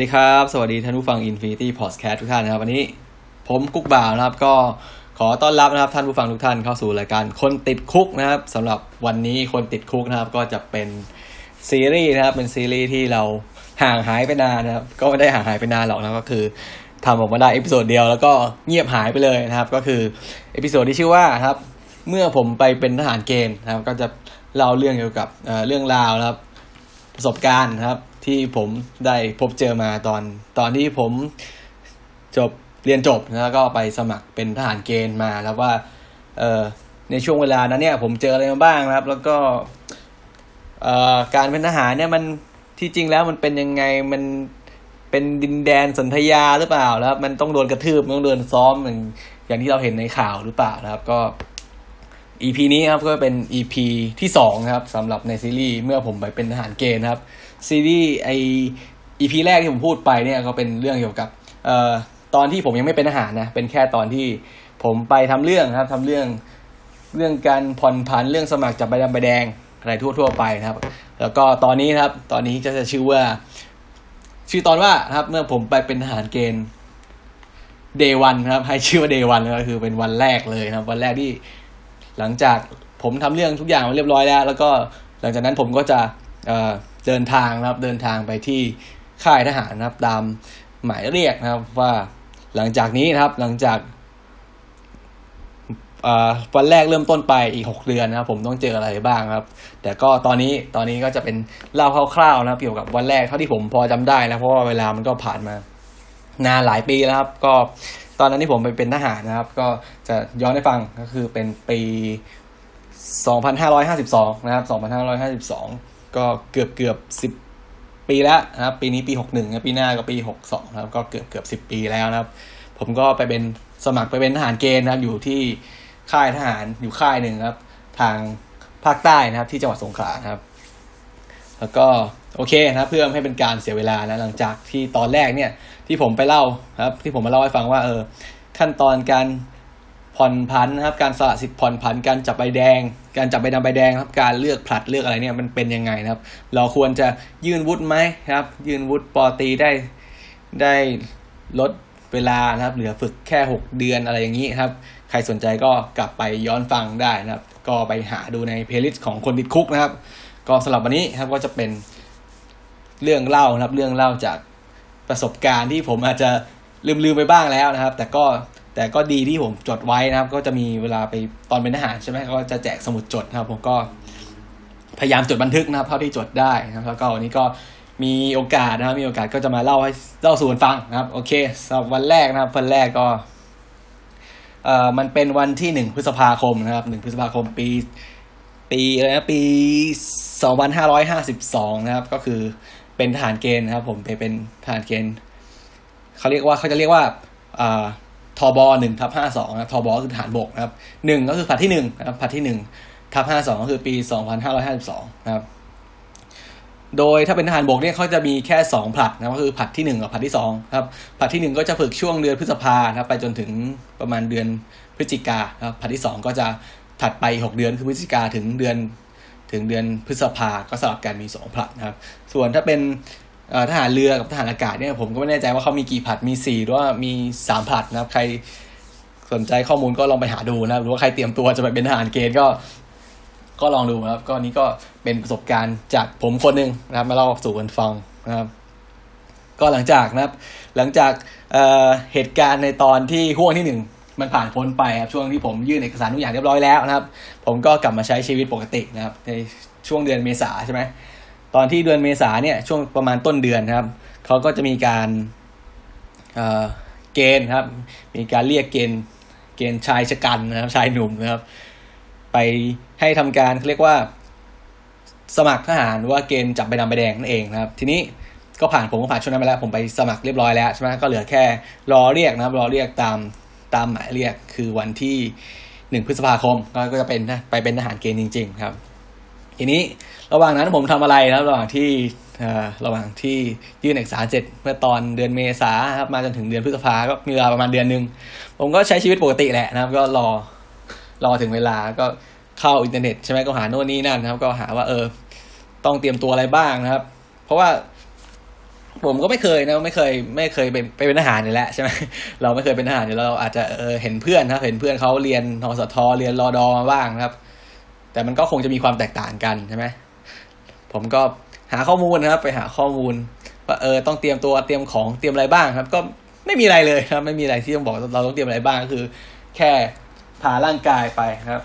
สวัสดีครับ สวัสดีท่านผู้ฟัง Infinity Podcast ทุกท่านนะครับวันนี้ผมกุ๊กบ่าวนะครับ ก็ขอต้อนรับนะครับท่านผู้ฟังทุกท่านเข้าสู่รายการคนติด Cook นะครับสำหรับวันนี้คนติด Cook นะครับ ก็จะเป็นซีรีส์นะครับเป็นซีรีส์ที่เราห่างหายไปนานนะครับ ก็ไม่ได้ห่างหายไปนานหรอกนะก็คือทำออกมาได้ episode เดียวแล้วก็เงียบหายไปเลยนะครับ ก็คือ episode ที่ชื่อว่าครับ เมื่อผมไปเป็นทหารเกณฑ์นะครับ ก็จะเล่าเรื่องเกี่ยวกับเรื่องราวนะครับ ประสบการณ์นะครับ ที่ผมได้พบเจอมาตอนตอนที่ผมจบเรียนจบแล้วก็ไปสมัครเป็นทหารเกณฑ์มาแล้วว่าเออในช่วงเวลานั้นเนี่ย ผมเจออะไรมาบ้างนะครับ แล้วก็เอ่อการเป็นทหารเนี่ยมันที่จริงแล้วมันเป็นยังไงมันเป็นดินแดนสนธยาหรือเปล่าแล้วมันต้องโดนกระทืบมันต้องโดนซ้อมอย่างอย่างที่เราเห็นในข่าวหรือเปล่านะครับ ก็ EP นี้ครับก็เป็น EP ที่สองครับสำหรับในซีรีส์เมื่อผมไปเป็นทหารเกณฑ์ครับ ซีรีส์ไอ EP แรกที่ผมพูดไปเนี่ยก็เป็นเรื่องเกี่ยวกับเอ่อตอนที่ผมยังไม่เป็นทหารนะเป็นแค่ตอนที่ผมไปทำเรื่องครับทำเรื่องเรื่องการผ่อนผันเรื่องสมัครจับใบดำใบแดงอะไรทั่ว ๆ ไปนะครับ แล้วก็ตอนนี้นะครับ ตอนนี้จะจะชื่อว่า ชื่อตอนว่านะครับ เมื่อผมไปเป็นทหารเกณฑ์ day one นครับ ให้ชื่อว่า day one ก็คือเป็นวันแรกเลยนะครับ วันแรกที่หลังจากผมทำเรื่องทุกอย่างมาเรียบร้อยแล้ว แล้วก็หลังจากนั้นผมก็จะ เดินทางนะครับเดินทางไปที่ค่ายทหารนะครับ ตามหมายเรียกนะครับว่าหลังจากนี้นะครับหลังจากวันแรกเริ่มต้นไปอีกหกเดือนนะครับ ผมต้องเจออะไรบ้างครับ แต่ก็ตอนนี้ตอนนี้ก็จะเป็นเล่าคร่าวๆนะครับเกี่ยวกับวันแรกเท่าที่ผมพอจำได้นะเพราะว่าเวลามันก็ผ่านมานานหลายปีแล้วครับ ก็ตอนนั้นที่ผมไปเป็นทหารนะครับ ก็จะย้อนให้ฟังก็คือเป็นปี 2552 นะครับ 2552 ก็เกือบเกือบ10ปีแล้วนะครับ ปีนี้ปี61นะปีหน้าก็ปี62นะครับ ก็เกือบเกือบ10ปีแล้วนะครับ ผมก็ไปเป็นสมัครไปเป็นทหารเกณฑ์นะครับ อยู่ที่ค่ายทหารอยู่ค่ายหนึ่งครับ ทางภาคใต้นะครับ ที่จังหวัดสงขลานะครับ แล้วก็โอเคนะเพื่อไม่ให้เป็นการเสียเวลานะหลังจากที่ตอนแรกเนี่ย ที่ผมไปเล่าครับ ที่ผมมาเล่าให้ฟังว่าเออขั้นตอนการ ผ่อนผันนะครับ การสละสิทธิ์ผ่อนผันการจับใบแดง การจับใบดำใบแดงครับการเลือกผลัดเลือกอะไรเนี่ยมันเป็นยังไงนะครับ เราควรจะยื่นวุฒิไหมครับ ยื่นวุฒิปอตีได้ได้ลดเวลานะครับ เหลือฝึกแค่ 6 เดือนอะไรอย่างนี้ครับ ใครสนใจก็กลับไปย้อนฟังได้นะครับ ก็ไปหาดูใน playlist ของคนติด Cook นะครับ ก็สำหรับวันนี้ครับก็จะเป็นเรื่องเล่านะครับ เรื่องเล่าจากประสบการณ์ที่ผมอาจจะลืมๆไปบ้างแล้วนะครับ แต่ก็ แต่ก็ดีที่ผมจดไว้นะครับ ก็จะมีเวลาไปตอนเป็นทหารใช่ไหมก็จะแจกสมุดจดนะครับ ผมก็พยายามจดบันทึกนะครับเท่าที่จดได้นะครับ แล้วก็วันนี้ก็มีโอกาสนะครับ มีโอกาสก็จะมาเล่าให้เล่าสู่กันฟังนะครับ โอเคสำหรับวันแรกนะครับวันแรกก็เอ่อมันเป็นวันที่หนึ่งพฤษภาคมนะครับหนึ่งพฤษภาคมปี ปีอะไรนะปีสองพันห้าร้อยห้าสิบสองนะครับ ก็คือเป็นทหารเกณฑ์นะครับ ผมไปเป็นทหารเกณฑ์เขาเรียกว่าเขาจะเรียกว่าอ่า ทบหนึ่งทับห้าสองนะทบคือทหารบกนะครับหนึ่งก็คือผลัดที่หนึ่งนะครับผลัดที่หนึ่งทับห้าสองก็คือปีสองพันห้าร้อยห้าสิบสองนะครับ โดยถ้าเป็นทหารบกเนี่ยเขาจะมีแค่สองผลัดนะครับก็คือผลัดที่หนึ่งกับผลัดที่สองครับผลัดที่หนึ่งก็จะฝึกช่วงเดือนพฤษภาครับไปจนถึงประมาณเดือนพฤศจิกาครับผลัดที่สองก็จะถัดไปหกเดือนคือพฤศจิกาถึงเดือนถึงเดือนพฤษภาก็สลับกันมีสองผลัดนะครับ ส่วนถ้าเป็น ทหารเรือกับทหารอากาศเนี่ยผมก็ไม่แน่ใจว่าเขามีกี่ผัดมีสี่หรือว่ามีสามผัดนะครับ ใครสนใจข้อมูลก็ลองไปหาดูนะครับหรือว่าใครเตรียมตัวจะไปเป็นทหารเกณฑ์ก็ ก็ลองดูนะครับ ก็นี้ก็เป็นประสบการณ์จากผมคนหนึ่งนะครับ มาเล่าสู่กันฟังนะครับ ก็หลังจากนะครับ หลังจากเอ่อเหตุการณ์ในตอนที่ห่วงที่หนึ่งมันผ่านพ้นไปครับช่วงที่ผมยื่นเอกสารทุกอย่างเรียบร้อยแล้วนะครับ ผมก็กลับมาใช้ชีวิตปกตินะครับ ในช่วงเดือนเมษาใช่ไหม ตอนที่เดือนเมษาเนี่ยช่วงประมาณต้นเดือนครับเขาก็จะมีการเเกณฑ์ครับ มีการเรียกเกณฑ์เกณฑ์ชายชะกันนะครับชายหนุ่มนะครับ ไปให้ทำการเขาเรียกว่าสมัครทหารว่าเกณฑ์จับใบดำใบแดงนั่นเองนะครับ ทีนี้ก็ผ่านผมก็ผ่านช่วงนั้นไปแล้ว ผมไปสมัครเรียบร้อยแล้วใช่ไหมก็เหลือแค่รอเรียกนะครับ รอเรียกตามตามหมายเรียกคือวันที่หนึ่งพฤษภาคมก็ก็จะเป็นนะไปเป็นทหารเกณฑ์จริง ๆ ครับ ทีนี้ระหว่างนั้นผมทำอะไรนะครับระหว่างที่ระหว่างที่ยื่นเอกสารเสร็จเมื่อตอนเดือนเมษาครับมาจนถึงเดือนพฤษภาก็มีเวลาประมาณเดือนหนึ่งผมก็ใช้ชีวิตปกติแหละนะครับ ก็รอรอถึงเวลาก็เข้าอินเทอร์เน็ตใช่ไหมก็หาโน่นนี่นั่นนะครับ ก็หาว่าเออ ต้องเตรียมตัวอะไรบ้างนะครับ เพราะว่า ผมก็ไม่เคยนะไม่เคย ไม่เคยเป็นไปเป็นทหารนี่แหละใช่ไหมเราไม่เคยเป็นทหารเดี๋ยวเราอาจจะเออเห็นเพื่อนครับเห็นเพื่อนเขาเรียนทสทเรียนรอดอมาบ้างนะครับ แต่มันก็คงจะมีความแตกต่างกันใช่ไหมผมก็หาข้อมูลนะครับ ไปหาข้อมูลว่าเออต้องเตรียมตัวเตรียมของเตรียมอะไรบ้างครับ ก็ไม่มีอะไรเลยครับ ไม่มีอะไรที่ต้องบอกเราต้องเตรียมอะไรบ้างก็คือ แค่พาร่างกายไปครับ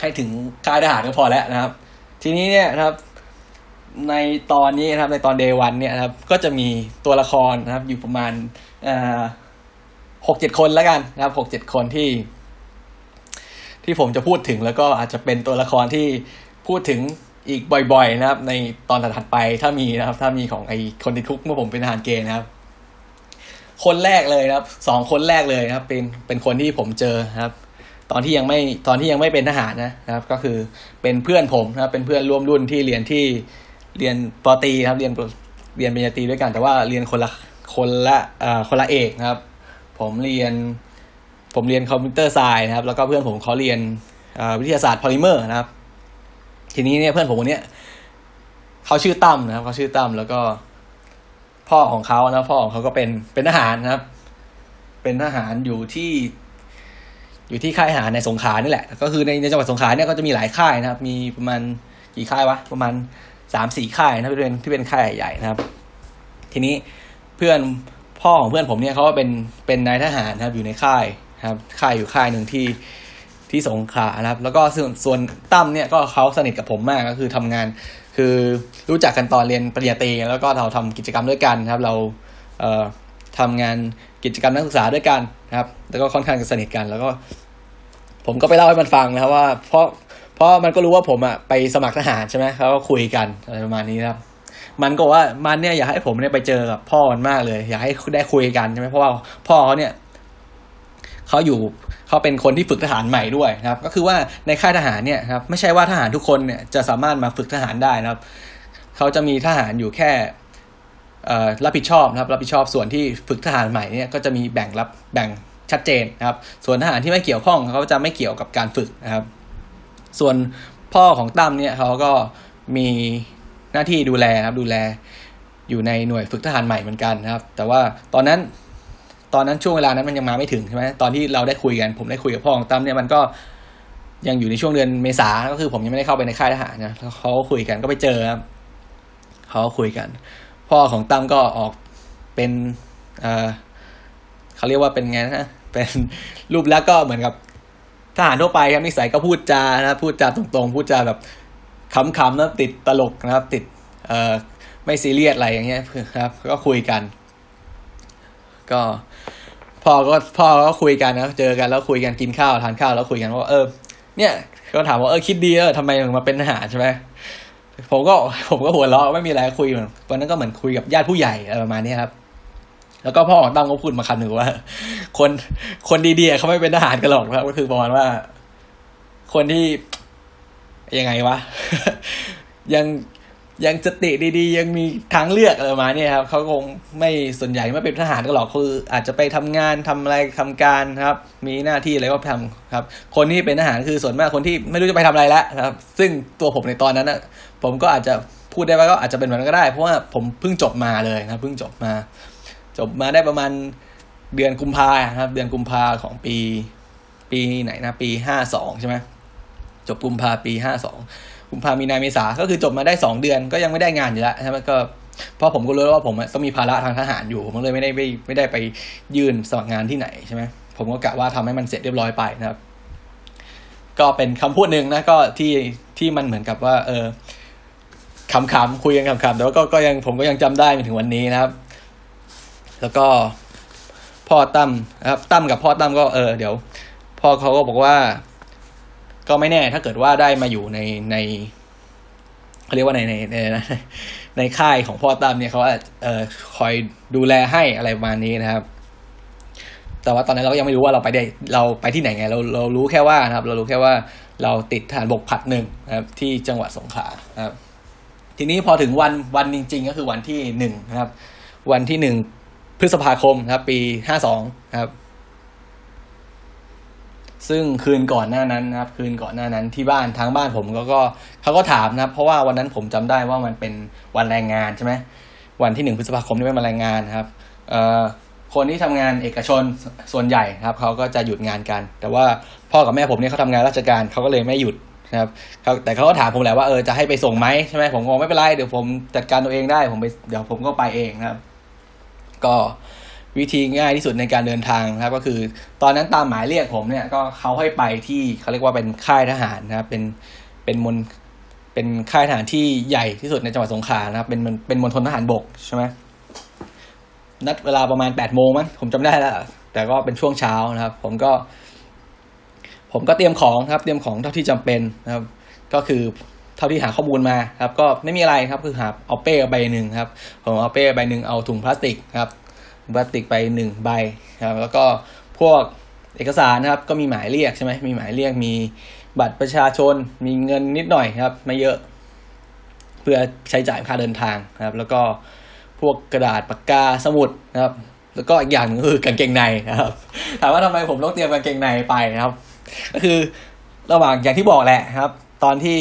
ให้ถึงค่ายทหารก็พอแล้วนะครับ ทีนี้เนี่ยนะครับ ในตอนนี้นะครับ ในตอนเดวันเนี่ยนะครับ ก็จะมีตัวละครนะครับ อยู่ประมาณหกเจ็ดคนแล้วกันนะครับหกเจ็ดคนที่ ที่ผมจะพูดถึงแล้วก็อาจจะเป็นตัวละครที่พูดถึงอีกบ่อย ๆ นะครับ ในตอนถัดไปถ้ามีนะครับ ถ้ามีของไอคนติดคุกเมื่อผมเป็นทหารเกณฑ์นะครับ คนแรกเลยนะครับสองคนแรกเลยนะครับ เป็นเป็นคนที่ผมเจอครับ ตอนที่ยังไม่ตอนที่ยังไม่เป็นทหารนะครับ ก็คือเป็นเพื่อนผมนะครับ เป็นเพื่อนร่วมรุ่นที่เรียนที่เรียนปตีครับ เรียนเรียนปริญญาตรีด้วยกัน แต่ว่าเรียนคนละคนละอ่าคนละเอกนะครับ ผมเรียน ผมเรียนคอมพิวเตอร์ไซน์นะครับ แล้วก็เพื่อนผมเขาเรียนวิทยาศาสตร์พอลิเมอร์นะครับ ทีนี้เนี่ยเพื่อนผมคนนี้เขาชื่อตั้มนะครับเขาชื่อตั้มแล้วก็พ่อของเขานะพ่อของเขาก็เป็นเป็นทหารนะครับ เป็นทหารอยู่ที่อยู่ที่ค่ายทหารในสงขลานี่แหละ ก็คือในในจังหวัดสงขลาเนี่ยก็จะมีหลายค่ายนะครับ มีประมาณกี่ค่ายวะประมาณสามสี่ค่ายนะที่เป็นที่เป็นค่ายใหญ่นะครับ ทีนี้เพื่อนพ่อของเพื่อนผมเนี่ยเขาก็เป็นเป็นนายทหารนะครับอยู่ในค่าย ครับค่ายอยู่ค่ายหนึ่งที่ที่สงขลานะครับ แล้วก็ส่วนส่วนตั้มเนี่ยก็เขาสนิทกับผมมากก็คือทำงาน คือรู้จักกันตอนเรียนปริญญาตรีแล้วก็เราทำกิจกรรมด้วยกันครับ เราเอ่อทำงานกิจกรรมนักศึกษาด้วยกันนะครับ แล้วก็ค่อนข้างจะสนิทกัน แล้วก็ ผมก็ไปเล่าให้มันฟังนะครับว่า เพราะเพราะมันก็รู้ว่าผมอะไปสมัครทหารใช่ไหมเขาก็คุยกันอะไรประมาณนี้ครับ มันก็ว่ามันเนี่ยอยากให้ผมเนี่ยไปเจอกับพ่อมันมากเลย อยากให้ได้คุยกันใช่ไหมเพราะว่าพ่อเขาเนี่ย เขาอยู่เขาเป็นคนที่ฝึกทหารใหม่ด้วยนะครับ ก็คือว่าในค่ายทหารเนี่ยครับไม่ใช่ว่าทหารทุกคนเนี่ยจะสามารถมาฝึกทหารได้นะครับเขาจะมีทหารอยู่แค่รับผิดชอบนะครับรับผิดชอบส่วนที่ฝึกทหารใหม่เนี่ยก็จะมีแบ่งรับแบ่งชัดเจนนะครับ ส่วนทหารที่ไม่เกี่ยวข้องเขาจะไม่เกี่ยวกับการฝึกนะครับ ส่วนพ่อของตั้มเนี่ยเขาก็มีหน้าที่ดูแลนะครับดูแลอยู่ในหน่วยฝึกทหารใหม่เหมือนกันนะครับ แต่ว่าตอนนั้น ตอนนั้นช่วงเวลานั้นมันยังมาไม่ถึงใช่ไหมตอนที่เราได้คุยกัน ผมได้คุยกับพ่อของตั้มเนี่ยมันก็ยังอยู่ในช่วงเดือนเมษาก็คือผมยังไม่ได้เข้าไปในค่ายทหารนะเขาคุยกันก็ไปเจอครับเขาคุยกัน พ่อของตั้มก็ออกเป็นเออเขาเรียกว่าเป็นไงนะเป็นรูปแล้วก็เหมือนกับทหารทั่วไปครับนิสัยก็พูดจานะพูดจาตรงๆ พูดจาแบบขำๆนะติดตลกนะครับ ติดเอ่อไม่ซีเรียสอะไรอย่างเงี้ยครับ ก็คุยกัน ก็ พ่อก็พ่อก็คุยกันนะเจอกันแล้วคุยกันกินข้าวทานข้าวแล้วคุยกันว่าเออ เนี่ยก็ถามว่าเออคิดดีเออทำไมถึงมาเป็นทหารใช่ไหมผมก็ผมก็หัวเราะไม่มีอะไรคุยเหมือนตอนนั้นก็เหมือนคุยกับญาติผู้ใหญ่อะไรประมาณนี้ครับ แล้วก็พ่อของตั้มก็พูดมาคำหนึ่งว่า คนคนดีๆเขาไม่เป็นทหารกันหรอกครับก็คือประมาณว่า คนที่ยังไงวะยัง ยังสติดีๆ ยังมีทางเลือกอะไรมาเนี่ยครับเขาคงไม่ส่วนใหญ่ไม่เป็นทหารก็หรอกคืออาจจะไปทำงานทำอะไรทำการครับ มีหน้าที่อะไรก็ทำครับ คนที่เป็นทหารคือส่วนมากคนที่ไม่รู้จะไปทำอะไรแล้วครับ ซึ่งตัวผมในตอนนั้นนะผมก็อาจจะพูดได้ว่าก็อาจจะเป็นแบบนั้นก็ได้ เพราะว่าผมเพิ่งจบมาเลยนะเพิ่งจบมา จบมาได้ประมาณเดือนกุมภาครับ เดือนกุมภาของปี ปีไหนนะ ปีห้าสองใช่ไหมจบกุมภาปีห้าสอง กุมภามีนาเมษาก็คือจบมาได้สองเดือนก็ยังไม่ได้งานอยู่แล้วใช่ไหมก็เพราะผมก็รู้ว่าผมต้องมีภาระทางทหารอยู่ ผมเลยไม่ได้ไม่ไม่ได้ไปยื่นสมัครงานที่ไหนใช่ไหมผมก็กะว่าทำให้มันเสร็จเรียบร้อยไปนะครับ ก็เป็นคำพูดหนึ่งนะก็ที่ที่มันเหมือนกับว่า เออขำๆคุยกันขำๆแต่ว่าก็ก็ยังผมก็ยังจำได้ถึงวันนี้นะครับ แล้วก็พ่อตั้มนะครับตั้มกับพ่อตั้มก็เออเดี๋ยว พ่อเขาก็บอกว่า ก็ไม่แน่ถ้าเกิดว่าได้มาอยู่ในในเขาเรียกว่าในในในในค่ายของพ่อตั้มเนี่ยเขาเอ่อคอยดูแลให้อะไรประมาณนี้นะครับ แต่ว่าตอนนั้นเราก็ยังไม่รู้ว่าเราไปได้เราไปที่ไหนไง เราเรารู้แค่ว่านะครับ เรารู้แค่ว่าเราติดฐานบกผัดหนึ่งนะครับ ที่จังหวัดสงขลาครับ ทีนี้พอถึงวันวันจริง ๆ ก็คือวันที่หนึ่งนะครับ วันที่หนึ่งพฤษภาคมนะครับ ปีห้าสองครับ ซึ่งคืนก่อนหน้านั้นนะครับ คืนก่อนหน้านั้นที่บ้านทางบ้านผมก็ก็เขาก็ถามนะครับ เพราะว่าวันนั้นผมจำได้ว่ามันเป็นวันแรงงานใช่ไหมวันที่หนึ่งพฤษภาคมที่ไม่มารายงงานครับเอ่อคนที่ทำงานเอกชนส่วนใหญ่ครับเขาก็จะหยุดงานกัน แต่ว่าพ่อกับแม่ผมเนี่ยเขาทำงานราชการเขาก็เลยไม่หยุดนะครับแต่เขาก็ถามผมแหละว่าเออจะให้ไปส่งไหมใช่ไหมผมบอกไม่เป็นไรเดี๋ยวผมจัดการตัวเองได้ผมไปเดี๋ยวผมก็ไปเองนะครับ ก็ วิธีง่ายที่สุดในการเดินทางนะครับ ก็คือ ตอนนั้นตามหมายเรียกผมเนี่ยก็เขาให้ไปที่เขาเรียกว่าเป็นค่ายทหารนะครับ เป็นเป็นมณเป็นค่ายทหารที่ใหญ่ที่สุดในจังหวัดสงขลานะครับ เป็นเป็นมณฑลทหารบกใช่ไหมนัดเวลาประมาณแปดโมงมั้งผมจำได้แล้วแต่ก็เป็นช่วงเช้านะครับ ผมก็ ผมก็เตรียมของครับ เตรียมของเท่าที่จำเป็นนะครับ ก็คือเท่าที่หาข้อมูลมาครับ ก็ไม่มีอะไรครับคือหาเอาเป้ใบหนึ่งครับผมเอาเป้ใบหนึ่งเอาถุงพลาสติกครับ พลาสติกไปหนึ่งใบครับแล้วก็พวกเอกสารนะครับก็มีหมายเรียกใช่ไหมมีหมายเรียกมีบัตรประชาชน มีเงินนิดหน่อยครับ ไม่เยอะ เพื่อใช้จ่ายค่าเดินทางนะครับ แล้วก็พวกกระดาษปากกาสมุดนะครับ แล้วก็อีกอย่างนึงคือกางเกงในนะครับถามว่าทำไมผมต้องเตรียมกางเกงในไปนะครับ ก็คือระหว่างอย่างที่บอกแหละครับ ตอนที่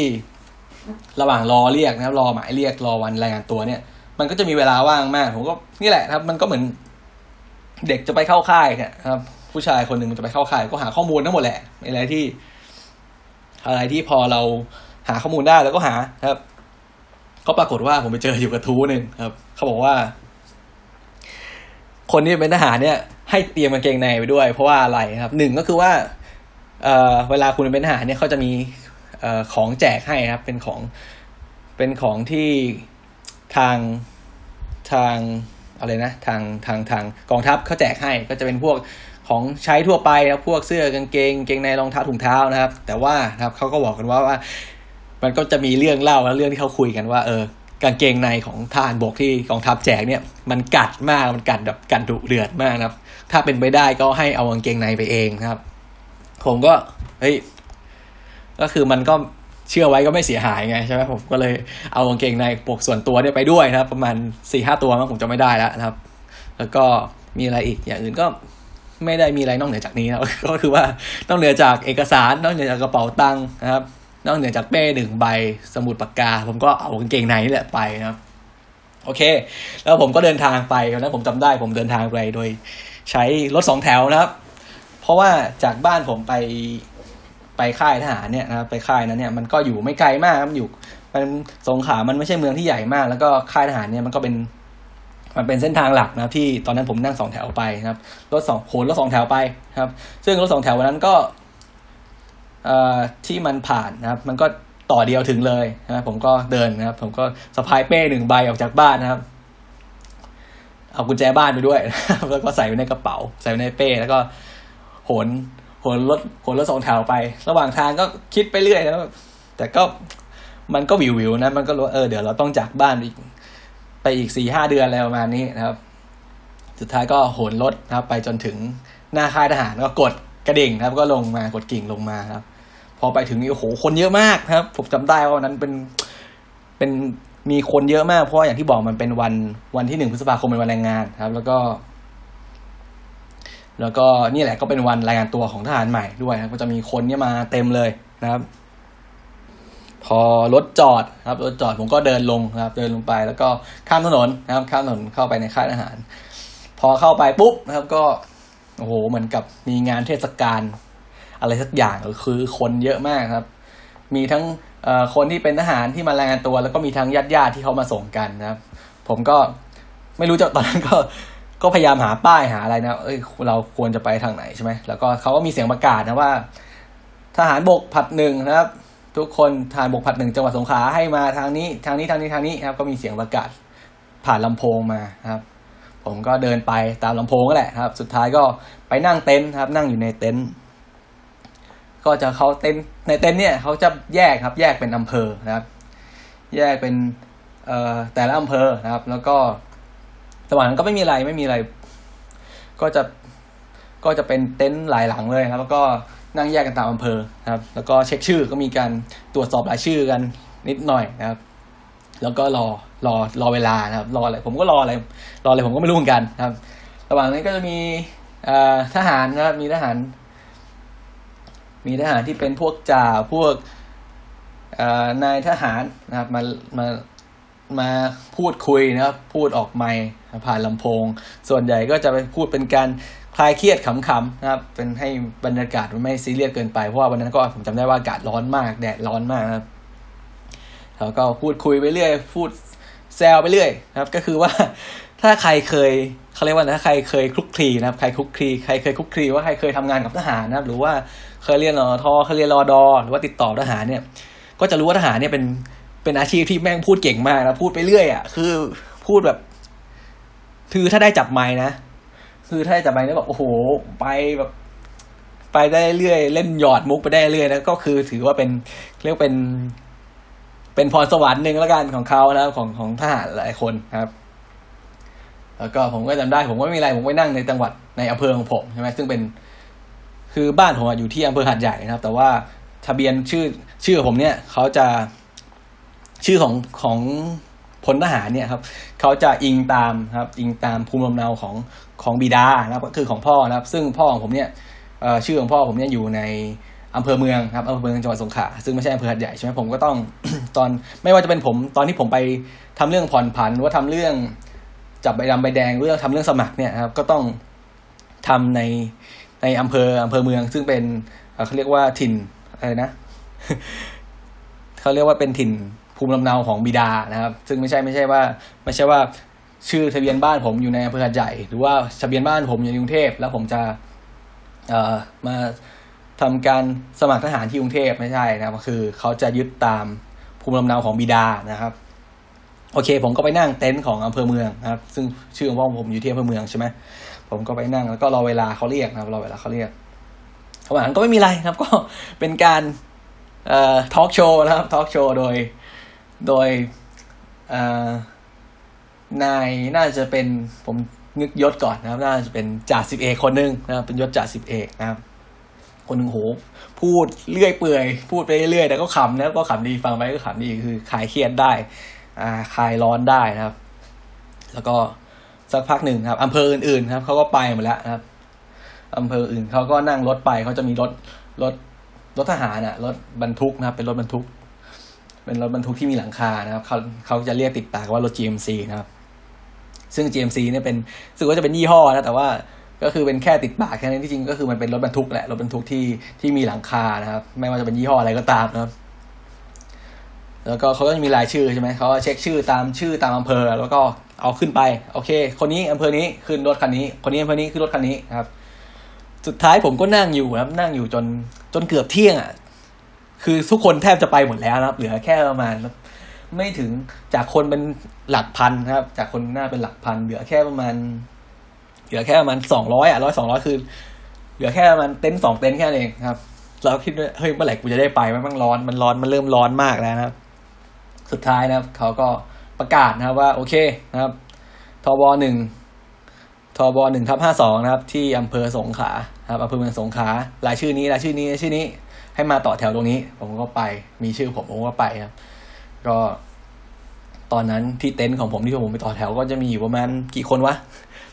ระหว่างรอเรียกนะครับ รอหมายเรียกรอวันรายงานตัวเนี่ย มันก็จะมีเวลาว่างมาก ผมก็นี่แหละครับ มันก็เหมือน เด็กจะไปเข้าค่ายเนี่ยครับ ผู้ชายคนหนึ่งมันจะไปเข้าค่าย ก็หาข้อมูลทั้งหมดแหละอะไรที่ อะไรที่พอเราหาข้อมูลได้แล้วก็หาครับ ก็ปรากฏว่าผมไปเจออยู่กระทู้หนึ่งครับ เขาบอกว่า คนที่เป็นทหารเนี่ย ให้เตรียมกางเกงในไปด้วย เพราะว่าอะไรครับหนึ่งก็คือว่า เอ่อเวลาคุณเป็นทหารเนี่ยเขาจะมีเอ่อของแจกให้ครับ เป็นของเป็นของที่ทางทาง อะไรนะทางทางทางกองทัพเขาแจกให้ก็จะเป็นพวกของใช้ทั่วไปครับพวกเสื้อกางเกงกางเกงในรองเท้าถุงเท้านะครับ แต่ว่านะครับเขาก็บอกกันว่าว่า มันก็จะมีเรื่องเล่าและเรื่องที่เขาคุยกันว่าเออกางเกงในของทหารบกที่กองทัพแจกเนี่ย มันกัดมากมันกัดแบบกัดดุเดือดมากนะครับ ถ้าเป็นไปได้ก็ให้เอากางเกงในไปเองนะครับ ผมก็เฮ้ยก็คือมันก็ เชื่อไว้ก็ไม่เสียหายไงใช่ไหมผมก็เลยเอากางเกงในปกส่วนตัวเนี่ยไปด้วยนะครับ ประมาณสี่ห้าตัวมั้งผมจะไม่ได้แล้วนะครับ แล้วก็มีอะไรอีกอย่างอื่นก็ไม่ได้มีอะไรนอกเหนือจากนี้นะก็คือว่านอกเหนือจากเอกสารนอกเหนือจากกระเป๋าตังค์นะครับ นอกเหนือจากเป้หนึ่งใบสมุดปากกา ผมก็เอากางเกงในนี่แหละไปนะครับ โอเค แล้วผมก็เดินทางไปแล้วผมจำได้ผมเดินทางไปโดย ใช้รถสองแถวนะครับ เพราะว่าจากบ้านผมไป ไปค่ายทหารเนี่ยนะครับไปค่ายนั้นเนี่ยมันก็อยู่ไม่ไกลมากครับอยู่มันสงขามันไม่ใช่เมืองที่ใหญ่มาก แล้วก็ค่ายทหารเนี่ยมันก็เป็น มันเป็นเส้นทางหลักนะที่ตอนนั้นผมนั่งสองแถวไปนะครับรถสองโขนรถสองแถวไปครับ ซึ่งรถสองแถววันนั้นก็เอ่อที่มันผ่านนะครับ มันก็ต่อเดียวถึงเลยนะผมก็เดินนะครับ ผมก็สะพายเป้หนึ่งใบออกจากบ้านนะครับเอากุญแจบ้านไปด้วย แล้วก็ใส่ไว้ในกระเป๋า ใส่ไว้ในเป้ แล้วก็โหน โหนรถโหนรถสองแถวไป ระหว่างทางก็คิดไปเรื่อยนะแต่ก็มันก็วิววิวนะมันก็รู้เออเดี๋ยวเราต้องจากบ้านอีก ไปอีกสี่ห้าเดือนอะไรประมาณนี้นะครับ สุดท้ายก็โหนรถนะครับ ไปจนถึงหน้าค่ายทหารก็กดกระดิ่งนะครับ ก็ลงมากดกิ่งลงมาครับ พอไปถึงนี่โอ้โหคนเยอะมากครับ ผมจำได้ว่าวันนั้นเป็นเป็นมีคนเยอะมากเพราะว่าอย่างที่บอกมันเป็นวันวันที่หนึ่งพฤษภาคมเป็นวันแรงงานครับ แล้วก็ แล้วก็นี่แหละก็เป็นวันรายงานตัวของทหารใหม่ด้วยนะก็จะมีคนเนี่ยมาเต็มเลยนะครับ พอรถจอดครับรถจอดผมก็เดินลงนะครับ เดินลงไปแล้วก็ข้ามถนนนะครับ ข้ามถนนเข้าไปในค่ายทหาร พอเข้าไปปุ๊บนะครับก็โอ้โหเหมือนกับมีงานเทศกาลอะไรสักอย่างคือคนเยอะมากครับ มีทั้งคนที่เป็นทหารที่มารายงานตัว แล้วก็มีทั้งญาติญาติที่เขามาส่งกันนะครับ ผมก็ไม่รู้จะตอนนั้นก็ ก็พยายามหาป้ายหาอะไรนะเอ้ยเราควรจะไปทางไหนใช่ไหมแล้วก็เขาก็มีเสียงประกาศนะว่า ทหารบกผัดหนึ่งนะครับ ทุกคนทหารบกผัดหนึ่งจังหวัดสงขลาให้มาทางนี้ ทางนี้ทางนี้ทางนี้ครับ ก็มีเสียงประกาศผ่านลำโพงมาครับ ผมก็เดินไปตามลำโพงก็แหละครับ สุดท้ายก็ไปนั่งเต็นท์ครับ นั่งอยู่ในเต็นท์ก็จะเขาเต็นท์ในเต็นท์เนี่ยเขาจะแยกครับ แยกเป็นอำเภอนะครับ แยกเป็นเอ่อแต่ละอำเภอนะครับ แล้วก็ ระหว่างนั้นก็ไม่มีอะไรไม่มีอะไร ก็จะก็จะเป็นเต็นท์หลายหลังเลยครับ แล้วก็นั่งแยกกันตามอำเภอครับ แล้วก็เช็คชื่อก็มีการตรวจสอบรายชื่อกันนิดหน่อยนะครับ แล้วก็รอรอรอเวลานะครับ รออะไรผมก็รออะไรรออะไรผมก็ไม่รู้เหมือนกันนะครับ ระหว่างนั้นก็จะมีทหารนะครับมีทหาร มีทหารที่เป็นพวกจ่าพวกนายทหารนะครับ มามา มาพูดคุยนะครับ พูดออกไมค์ผ่านลำโพง ส่วนใหญ่ก็จะไปพูดเป็นการคลายเครียดขำๆนะครับ เป็นให้บรรยากาศมันไม่ซีเรียสเกินไป เพราะว่าวันนั้นก็ผมจำได้ว่าอากาศร้อนมากแดดร้อนมากนะครับแล้วก็พูดคุยไปเรื่อย พูดแซวไปเรื่อยนะครับ ก็คือว่าถ้าใครเคยเขาเรียกว่าถ้าใครเคยคลุกคลีนะครับ ใครคลุกคลีใครเคยคลุกคลีว่าใครเคยทำงานกับทหารนะครับ หรือว่าเคยเรียนรอทอเคยเรียนรอดอหรือว่าติดต่อทหารเนี่ย ก็จะรู้ว่าทหารเนี่ยเป็น เป็นอาชีพที่แม่งพูดเก่งมากนะพูดไปเรื่อยอะคือพูดแบบ คือถ้าได้จับไม้นะคือถ้าได้จับไม้แล้วแบบโอ้โห ไปแบบ ไปได้เรื่อยเล่นหยอดมุกไปได้เรื่อยนะก็คือถือว่าเป็นเรียกเป็น เป็นพรสวรรค์หนึ่งแล้วกันของเขานะของของทหารหลายคนครับแล้วก็ผมก็จำได้ผมก็ไม่มีอะไรผมไปนั่งในจังหวัดในอำเภอของผมใช่ไหมซึ่งเป็น คือบ้านผมอยู่ที่อำเภอหาดใหญ่นะครับ แต่ว่าทะเบียนชื่อชื่อผมเนี่ยเขาจะ ชื่อของของพลทหารเนี่ยครับเขาจะอิงตามครับอิงตามภูมิลำเนาของของบิดานะครับก็คือของพ่อนะครับ ซึ่งพ่อของผมเนี่ยชื่อของพ่อผมเนี่ยอยู่ในอำเภอเมืองครับอำเภอเมืองจังหวัดสงขลาซึ่งไม่ใช่อำเภอหาดใหญ่ใช่ไหมผมก็ต้องตอนไม่ว่าจะเป็นผม ตอนที่ผมไปทำเรื่องผ่อนผันหรือว่าทำเรื่องจับใบดำใบแดงเรื่องทำเรื่องสมัครเนี่ยครับก็ต้องทำในในอำเภออำเภอเมือง ซึ่งเป็นเขาเรียกว่าถิ่นอะไรนะเขาเรียกว่าเป็นถิ่น ภูมิลำเนาของบิดานะครับ ซึ่งไม่ใช่ไม่ใช่ว่าไม่ใช่ว่าชื่อทะเบียนบ้านผมอยู่ในอำเภอหาดใหญ่หรือว่าทะเบียนบ้านผมอยู่ในกรุงเทพแล้วผมจะเอ่อมาทำการสมัครทหารที่กรุงเทพไม่ใช่นะครับก็คือเขาจะยึดตามภูมิลำเนาของบิดานะครับ โอเค ผมก็ไปนั่งเต็นท์ของอำเภอเมืองนะครับ ซึ่งชื่อของพ่อผมอยู่ที่อำเภอเมืองใช่ไหมผมก็ไปนั่งแล้วก็รอเวลาเขาเรียกนะครับรอเวลาเขาเรียกระหว่างนั้นก็ไม่มีอะไรครับ ก็เป็นการเอ่อทอล์กโชว์นะครับทอล์กโชว์โดย โดยนายน่าจะเป็นผมนึกยศก่อนนะครับ น่าจะเป็นจ่าสิบเอกคนหนึ่งนะครับ เป็นยศจ่าสิบเอกนะครับ คนหนึ่งโหพูดเรื่อยเปื่อย พูดไปเรื่อยแต่ก็ขำนะก็ขำดีฟังไปก็ขำดีคือคลายเครียดได้ อ่าคลายร้อนได้นะครับ แล้วก็สักพักหนึ่งครับอำเภออื่นๆครับเขาก็ไปหมดแล้วนะครับอำเภออื่นเขาก็นั่งรถไปเขาจะมีรถรถรถทหารน่ะรถบรรทุกนะครับ เป็นรถบรรทุก เป็นรถบรรทุกที่มีหลังคานะครับเขาเขาจะเรียกติดปากว่ารถ GMC นะครับ ซึ่ง GMC เนี่ยเป็นรู้สึกว่าจะเป็นยี่ห้อนะแต่ว่าก็คือเป็นแค่ติดปากแค่นั้นที่จริงก็คือมันเป็นรถบรรทุกแหละรถบรรทุกที่ที่มีหลังคานะครับ ไม่ว่าจะเป็นยี่ห้ออะไรก็ตามนะครับ แล้วก็เขาก็จะมีรายชื่อใช่ไหมเขาเช็คชื่อตามชื่อตามอำเภอ แล้วก็เอาขึ้นไป โอเค คนนี้อำเภอนี้ขึ้นรถคันนี้ คนนี้อำเภอนี้ขึ้นรถคันนี้นะครับ สุดท้ายผมก็นั่งอยู่ครับ นั่งอยู่จนจนเกือบเที่ยงอะ คือทุกคนแทบจะไปหมดแล้วนะครับ เหลือแค่ประมาณไม่ถึงจากคนเป็นหลักพันนะครับ จากคนหน้าเป็นหลักพัน เหลือแค่ประมาณ เหลือแค่ประมาณสองร้อยอะร้อยสองร้อยคือ เหลือแค่ประมาณเต็นท์สองเต็นท์แค่นั้นเองครับ เราคิดว่าเฮ้ยเมื่อไหร่กูจะได้ไปมันร้อนมันร้อนมันเริ่มร้อนมากแล้วนะครับ สุดท้ายนะครับ เขาก็ประกาศนะครับว่า โอเคนะครับทบหนึ่งทบหนึ่งทับห้าสองนะครับ ที่อำเภอสงขลาครับอำเภอเมืองสงขลารายชื่อนี้รายชื่อนี้รายชื่อนี้ ให้มาต่อแถวตรงนี้ ผมก็ไป มีชื่อผมผมก็ไปครับ ก็ ตอนนั้นที่เต็นท์ของผมที่ผมไปต่อแถวก็จะมีอยู่ประมาณกี่คนวะ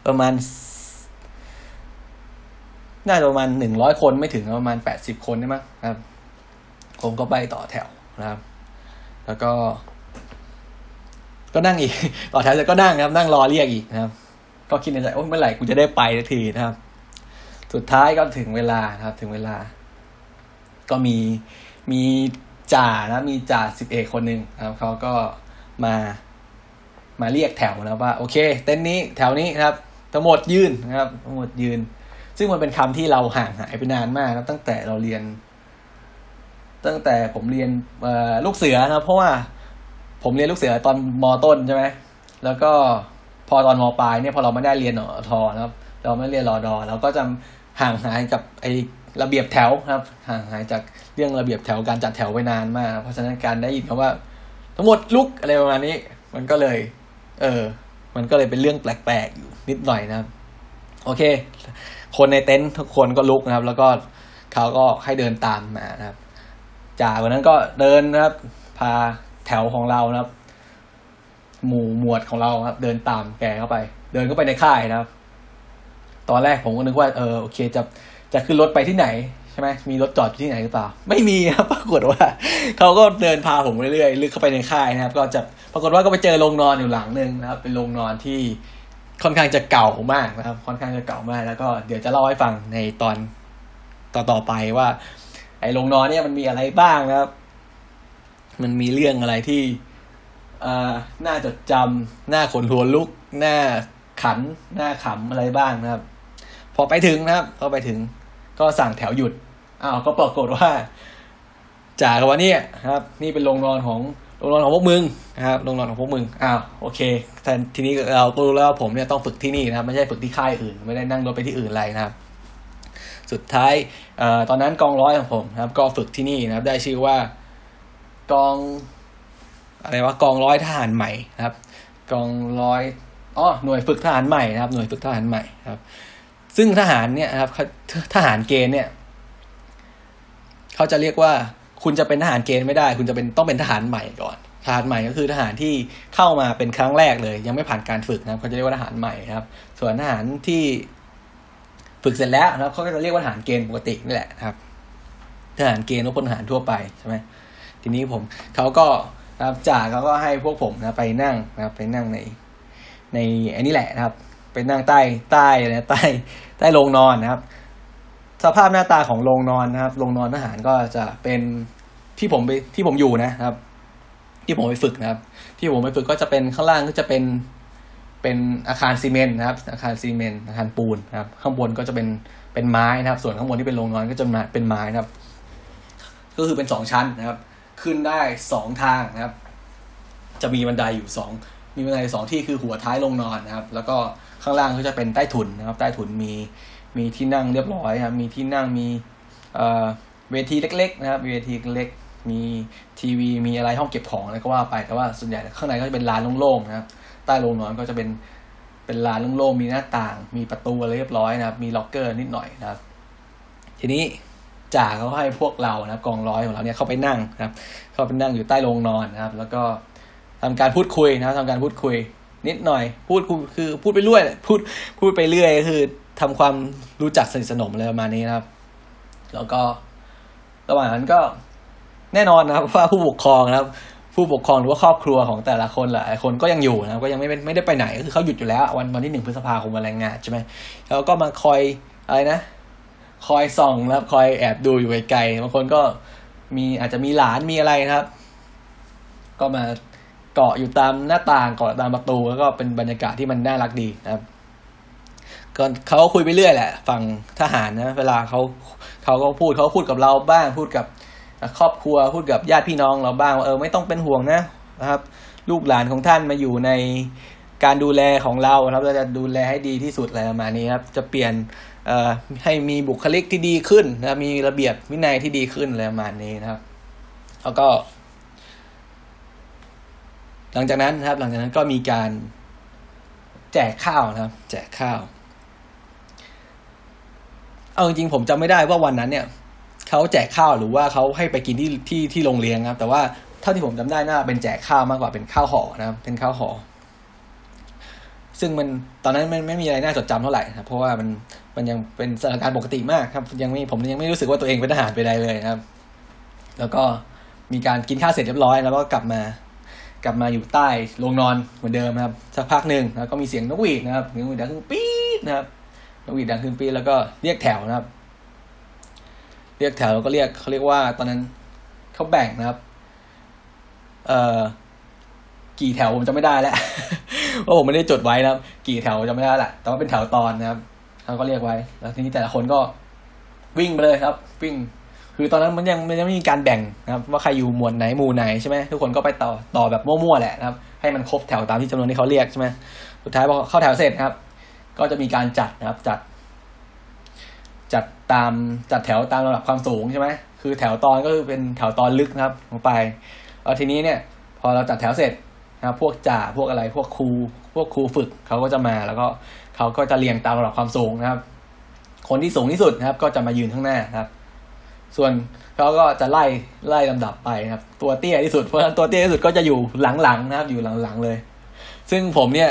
ประมาณ น่าจะประมาณหนึ่งร้อยคนไม่ถึงประมาณแปดสิบคนได้มั้งครับ ผมก็ไปต่อแถวนะครับ แล้วก็ ก็นั่งอีก ต่อแถวเสร็จก็นั่งครับ นั่งรอเรียกอีกนะครับ ก็คิดในใจโอ้เมื่อไหร่กูจะได้ไปสักทีนะครับ สุดท้ายก็ถึงเวลานะครับ ถึงเวลา ก็มีมีจ่านะมีจ่าสิบเอกคนหนึ่งนะครับเขาก็มามาเรียกแถวนะว่า โอเค เต้นนี้แถวนี้นะครับ ทั้งหมดยืนนะครับ ทั้งหมดยืน ซึ่งมันเป็นคำที่เราห่างหายไปนานมากครับตั้งแต่เราเรียน ตั้งแต่ผมเรียนลูกเสือนะเพราะว่าผมเรียนลูกเสือตอนมต้นใช่ไหมแล้วก็พอตอนมปลายเนี่ยพอเราไม่ได้เรียนหนอทอนะครับ เราไม่เรียนรอดอเราก็จะห่างหายกับไอ ระเบียบแถวครับห่างหายจากเรื่องระเบียบแถวการจัดแถวไปนานมาก เพราะฉะนั้นการได้ยินคำว่า ทั้งหมดลุกอะไรประมาณนี้ มันก็เลย เออ มันก็เลยเป็นเรื่องแปลกๆอยู่นิดหน่อยนะครับ โอเค คนในเต็นท์ทุกคนก็ลุกนะครับ แล้วก็เขาก็ให้เดินตามมานะครับจ่าวันนั้นก็เดินนะครับ พาแถวของเรานะครับ หมู่หมวดของเราครับ เดินตามแกเข้าไป เดินเข้าไปในค่ายนะครับ ตอนแรกผมก็นึกว่าเออโอเคจะ จะขึ้นรถไปที่ไหนใช่ไหมมีรถจอดอยู่ที่ไหนหรือเปล่า ไม่มีครับปรากฏว่าเขาก็เดินพาผมเรื่อยๆลึกเข้าไปในค่ายนะครับ ก็จะปรากฏว่าก็ไปเจอโรงนอนอยู่หลังหนึ่งนะครับ เป็นโรงนอนที่ค่อนข้างจะเก่ามากนะครับ ค่อนข้างจะเก่ามาก แล้วก็เดี๋ยวจะเล่าให้ฟังในตอนต่อต่อๆไปว่า ไอ้โรงนอนเนี่ยมันมีอะไรบ้างนะครับ มันมีเรื่องอะไรที่อ่าน่าจดจำน่าขนหัวลุกน่าขันน่าขำอะไรบ้างนะครับ พอไปถึงนะครับพอไปถึงก็สั่งแถวหยุดอ้าวก็ปรากฏว่าจ่ากับว่านี่ยครับ นี่เป็นโรงนอนของโรงนอนของพวกมึงนะครับโรงนอนของพวกมึงอ้าวโอเคแต่ทีนี้เราก็รู้แล้วว่าผมเนี่ยต้องฝึกที่นี่นะครับ ไม่ใช่ฝึกที่ค่ายอื่น ไม่ได้นั่งรถไปที่อื่นอะไรนะครับ สุดท้ายออตอนนั้นกองร้อยของผมนะครับ ก็ฝึกที่นี่นะครับ ได้ชื่อว่ากองอะไรวะกองร้อยทหารใหม่นะครับ กองร้อยอ๋อหน่วยฝึกทหารใหม่นะครับ หน่วยฝึกทหารใหม่ครับ ซึ่งทหารเนี่ยครับทหารเกณฑ์เนี่ยเขาจะเรียกว่าคุณจะเป็นทหารเกณฑ์ไม่ได้ คุณจะเป็นต้องเป็นทหารใหม่ก่อนทหารใหม่ก็คือทหารที่เข้ามาเป็นครั้งแรกเลย ยังไม่ผ่านการฝึกนะครับเขาจะเรียกว่าทหารใหม่ครับ ส่วนทหารที่ฝึกเสร็จแล้วนะครับเขาก็จะเรียกว่าทหารเกณฑ์ปกตินี่แหละนะครับ ทหารเกณฑ์ก็พลทหารทั่วไปใช่ไหมทีนี้ผมเขาก็นะครับจ่าเขาก็ให้พวกผมนะไปนั่งนะครับไปนั่งในในอันนี้แหละนะครับ ไปนั่งใต้ใต้นะใต้ใต้โรงนอนนะครับ สภาพหน้าตาของโรงนอนนะครับโรงนอนทหารก็จะเป็นที่ผมไปที่ผมอยู่นะครับ ที่ผมไปฝึกนะครับ ที่ผมไปฝึกก็จะเป็นข้างล่างก็จะเป็นเป็นอาคารซีเมนต์นะครับ อาคารซีเมนต์อาคารปูนนะครับ ข้างบนก็จะเป็นเป็นไม้นะครับ ส่วนข้างบนที่เป็นโรงนอนก็จะเป็นไม้นะครับ ก็คือเป็นสองชั้นนะครับ ขึ้นได้สองทางนะครับ จะมีบันไดอยู่สองมีบันไดสองที่คือหัวท้ายลงนอนนะครับ แล้วก็ ข้างล่างก็จะเป็นใต้ถุนนะครับ ใต้ถุนมีมีที่นั่งเรียบร้อยครับมีที่นั่งมีเอ่อเวทีเล็ก ๆ นะครับเวทีเล็กมีทีวีมีอะไรห้องเก็บของอะไรก็ว่าไปแต่ว่าส่วนใหญ่ข้างในก็จะเป็นลานโล่งๆนะครับ ใต้โรงนอนก็จะเป็นเป็นลานโล่งๆมีหน้าต่าง มีประตูอะไรเรียบร้อยนะครับ มีล็อกเกอร์นิดหน่อยนะครับ ทีนี้จ่าเขาให้พวกเรานะครับกองร้อยของเราเนี่ยเข้าไปนั่งนะครับ เข้าไปนั่งอยู่ใต้โรงนอนนะครับ แล้วก็ทำการพูดคุยนะครับทำการพูดคุย นิดหน่อย พูดคือพูดไปเรื่อยพูดพูดไปเรื่อยคือทำความรู้จักสนิทสนมอะไรประมาณนี้นะครับ แล้วก็ระหว่างนั้นก็แน่นอนนะครับว่าผู้ปกครองนะครับ ผู้ปกครองหรือว่าครอบครัวของแต่ละคนหลายคนก็ยังอยู่นะครับ ก็ยังไม่ไม่ได้ไปไหนก็คือเขาหยุดอยู่แล้ว วันวันที่หนึ่งพฤษภาคมวันแรงงานใช่ไหมแล้วก็มาคอยอะไรนะคอยส่องนะครับ คอยแอบดูอยู่ไกลๆบางคนก็มีอาจจะมีหลานมีอะไรนะครับ ก็มา เกาะอยู่ตามหน้าต่างเกาะตามประตู แล้วก็เป็นบรรยากาศที่มันน่ารักดีนะครับก็เขาก็คุยไปเรื่อยแหละฝั่งทหารนะเวลาเขาเขาก็พูดเขาพูดกับเราบ้างพูดกับครอบครัวพูดกับญาติพี่น้องเราบ้างว่าเออไม่ต้องเป็นห่วงนะนะครับ ลูกหลานของท่านมาอยู่ในการดูแลของเราครับเราจะดูแลให้ดีที่สุดอะไรประมาณนี้ครับ จะเปลี่ยนเอ่อให้มีบุคลิกที่ดีขึ้นนะมีระเบียบวินัยที่ดีขึ้นอะไรประมาณนี้นะครับ แล้วก็ หลังจากนั้นนะครับ หลังจากนั้นก็มีการแจกข้าวนะครับ แจกข้าว เอาจริงๆผมจำไม่ได้ว่าวันนั้นเนี่ยเขาแจกข้าวหรือว่าเขาให้ไปกินที่ที่ที่โรงเรียนครับ แต่ว่าเท่าที่ผมจำได้น่าเป็นแจกข้าวมากกว่าเป็นข้าวห่อนะครับ เป็นข้าวห่อซึ่งมันตอนนั้นมันไม่มีอะไรน่าจดจำเท่าไหร่นะครับเพราะว่ามันมันยังเป็นสถานการณ์ปกติมากครับ ยังไม่ผมยังไม่รู้สึกว่าตัวเองเป็นทหารไปใดเลยนะครับ แล้วก็มีการกินข้าวเสร็จเรียบร้อย แล้วก็กลับมา กลับมาอยู่ใต้โรงนอนเหมือนเดิมนะครับ สักพักหนึ่งแล้วก็มีเสียงนกหวีดนะครับนกหวีดดังขึ้นปี๊ดนะครับนกหวีดดังขึ้นปี๊ดแล้วก็เรียกแถวนะครับ เรียกแถวแล้วก็เรียกเขาเรียกว่า ตอนนั้นเขาแบ่งนะครับ เอ่อกี่แถวผมจะไม่ได้แล้วเพราะผมไม่ได้จดไว้นะครับ กี่แถวจะไม่ได้แหละแต่ว่าเป็นแถวตอนนะครับเขาก็เรียกไว้ แล้วทีนี้แต่ละคนก็วิ่งไปเลยครับ วิ่ง คือตอนนั้นมันยังมันยังไม่มีการแบ่งนะครับ ว่าใครอยู่หมวดไหนหมู่ไหนใช่ไหมทุกคนก็ไปต่อต่อแบบมั่วๆแหละนะครับ ให้มันครบแถวตามที่จำนวนที่เขาเรียกใช่ไหมสุดท้ายพอเข้าแถวเสร็จครับ ก็จะมีการจัดนะครับ จัด จัดตามจัดแถวตามระดับความสูงใช่ไหมคือแถวตอนก็คือเป็นแถวตอนลึกนะครับลงไปแล้วทีนี้เนี่ย พอเราจัดแถวเสร็จนะครับพวกจ่าพวกอะไรพวกครูพวกครูฝึกเขาก็จะมาแล้วก็เขาก็จะเรียงตามระดับความสูงนะครับ คนที่สูงที่สุดนะครับ ก็จะมายืนข้างหน้านะครับ ส่วนเขาก็จะไล่ไล่ลำดับไปนะครับ ตัวเตี้ยที่สุดเพราะฉะนั้นตัวเตี้ยที่สุดก็จะอยู่หลังๆนะครับ อยู่หลังๆเลย ซึ่งผมเนี่ย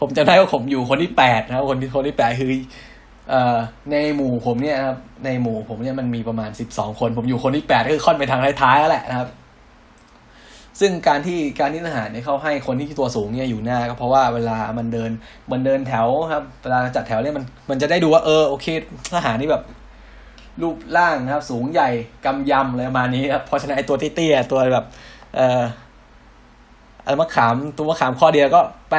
ผมจำได้ว่าผมอยู่คนที่แปดนะครับคนที่คนที่แปดคือเอ่อในหมู่ผมเนี่ยครับ ในหมู่ผมเนี่ยมันมีประมาณสิบสองคน ผมอยู่คนที่แปดก็คือค่อนไปทางท้ายๆแล้วแหละนะครับ ซึ่งการที่การที่ทหารเนี่ยเขาให้คนที่ตัวสูงเนี่ยอยู่หน้า ก็เพราะว่าเวลามันเดินมันเดินแถวครับ เวลาจัดแถวเนี่ยมันมันจะได้ดูว่าเออโอเคทหารนี่แบบ รูปร่างนะครับ สูงใหญ่กำยำอะไรประมาณนี้ครับเพราะฉะนั้นไอตัวเตี้ยๆตัวแบบ เอ่ออะไรมะขามตัวมะขามข้อเดียวก็ไป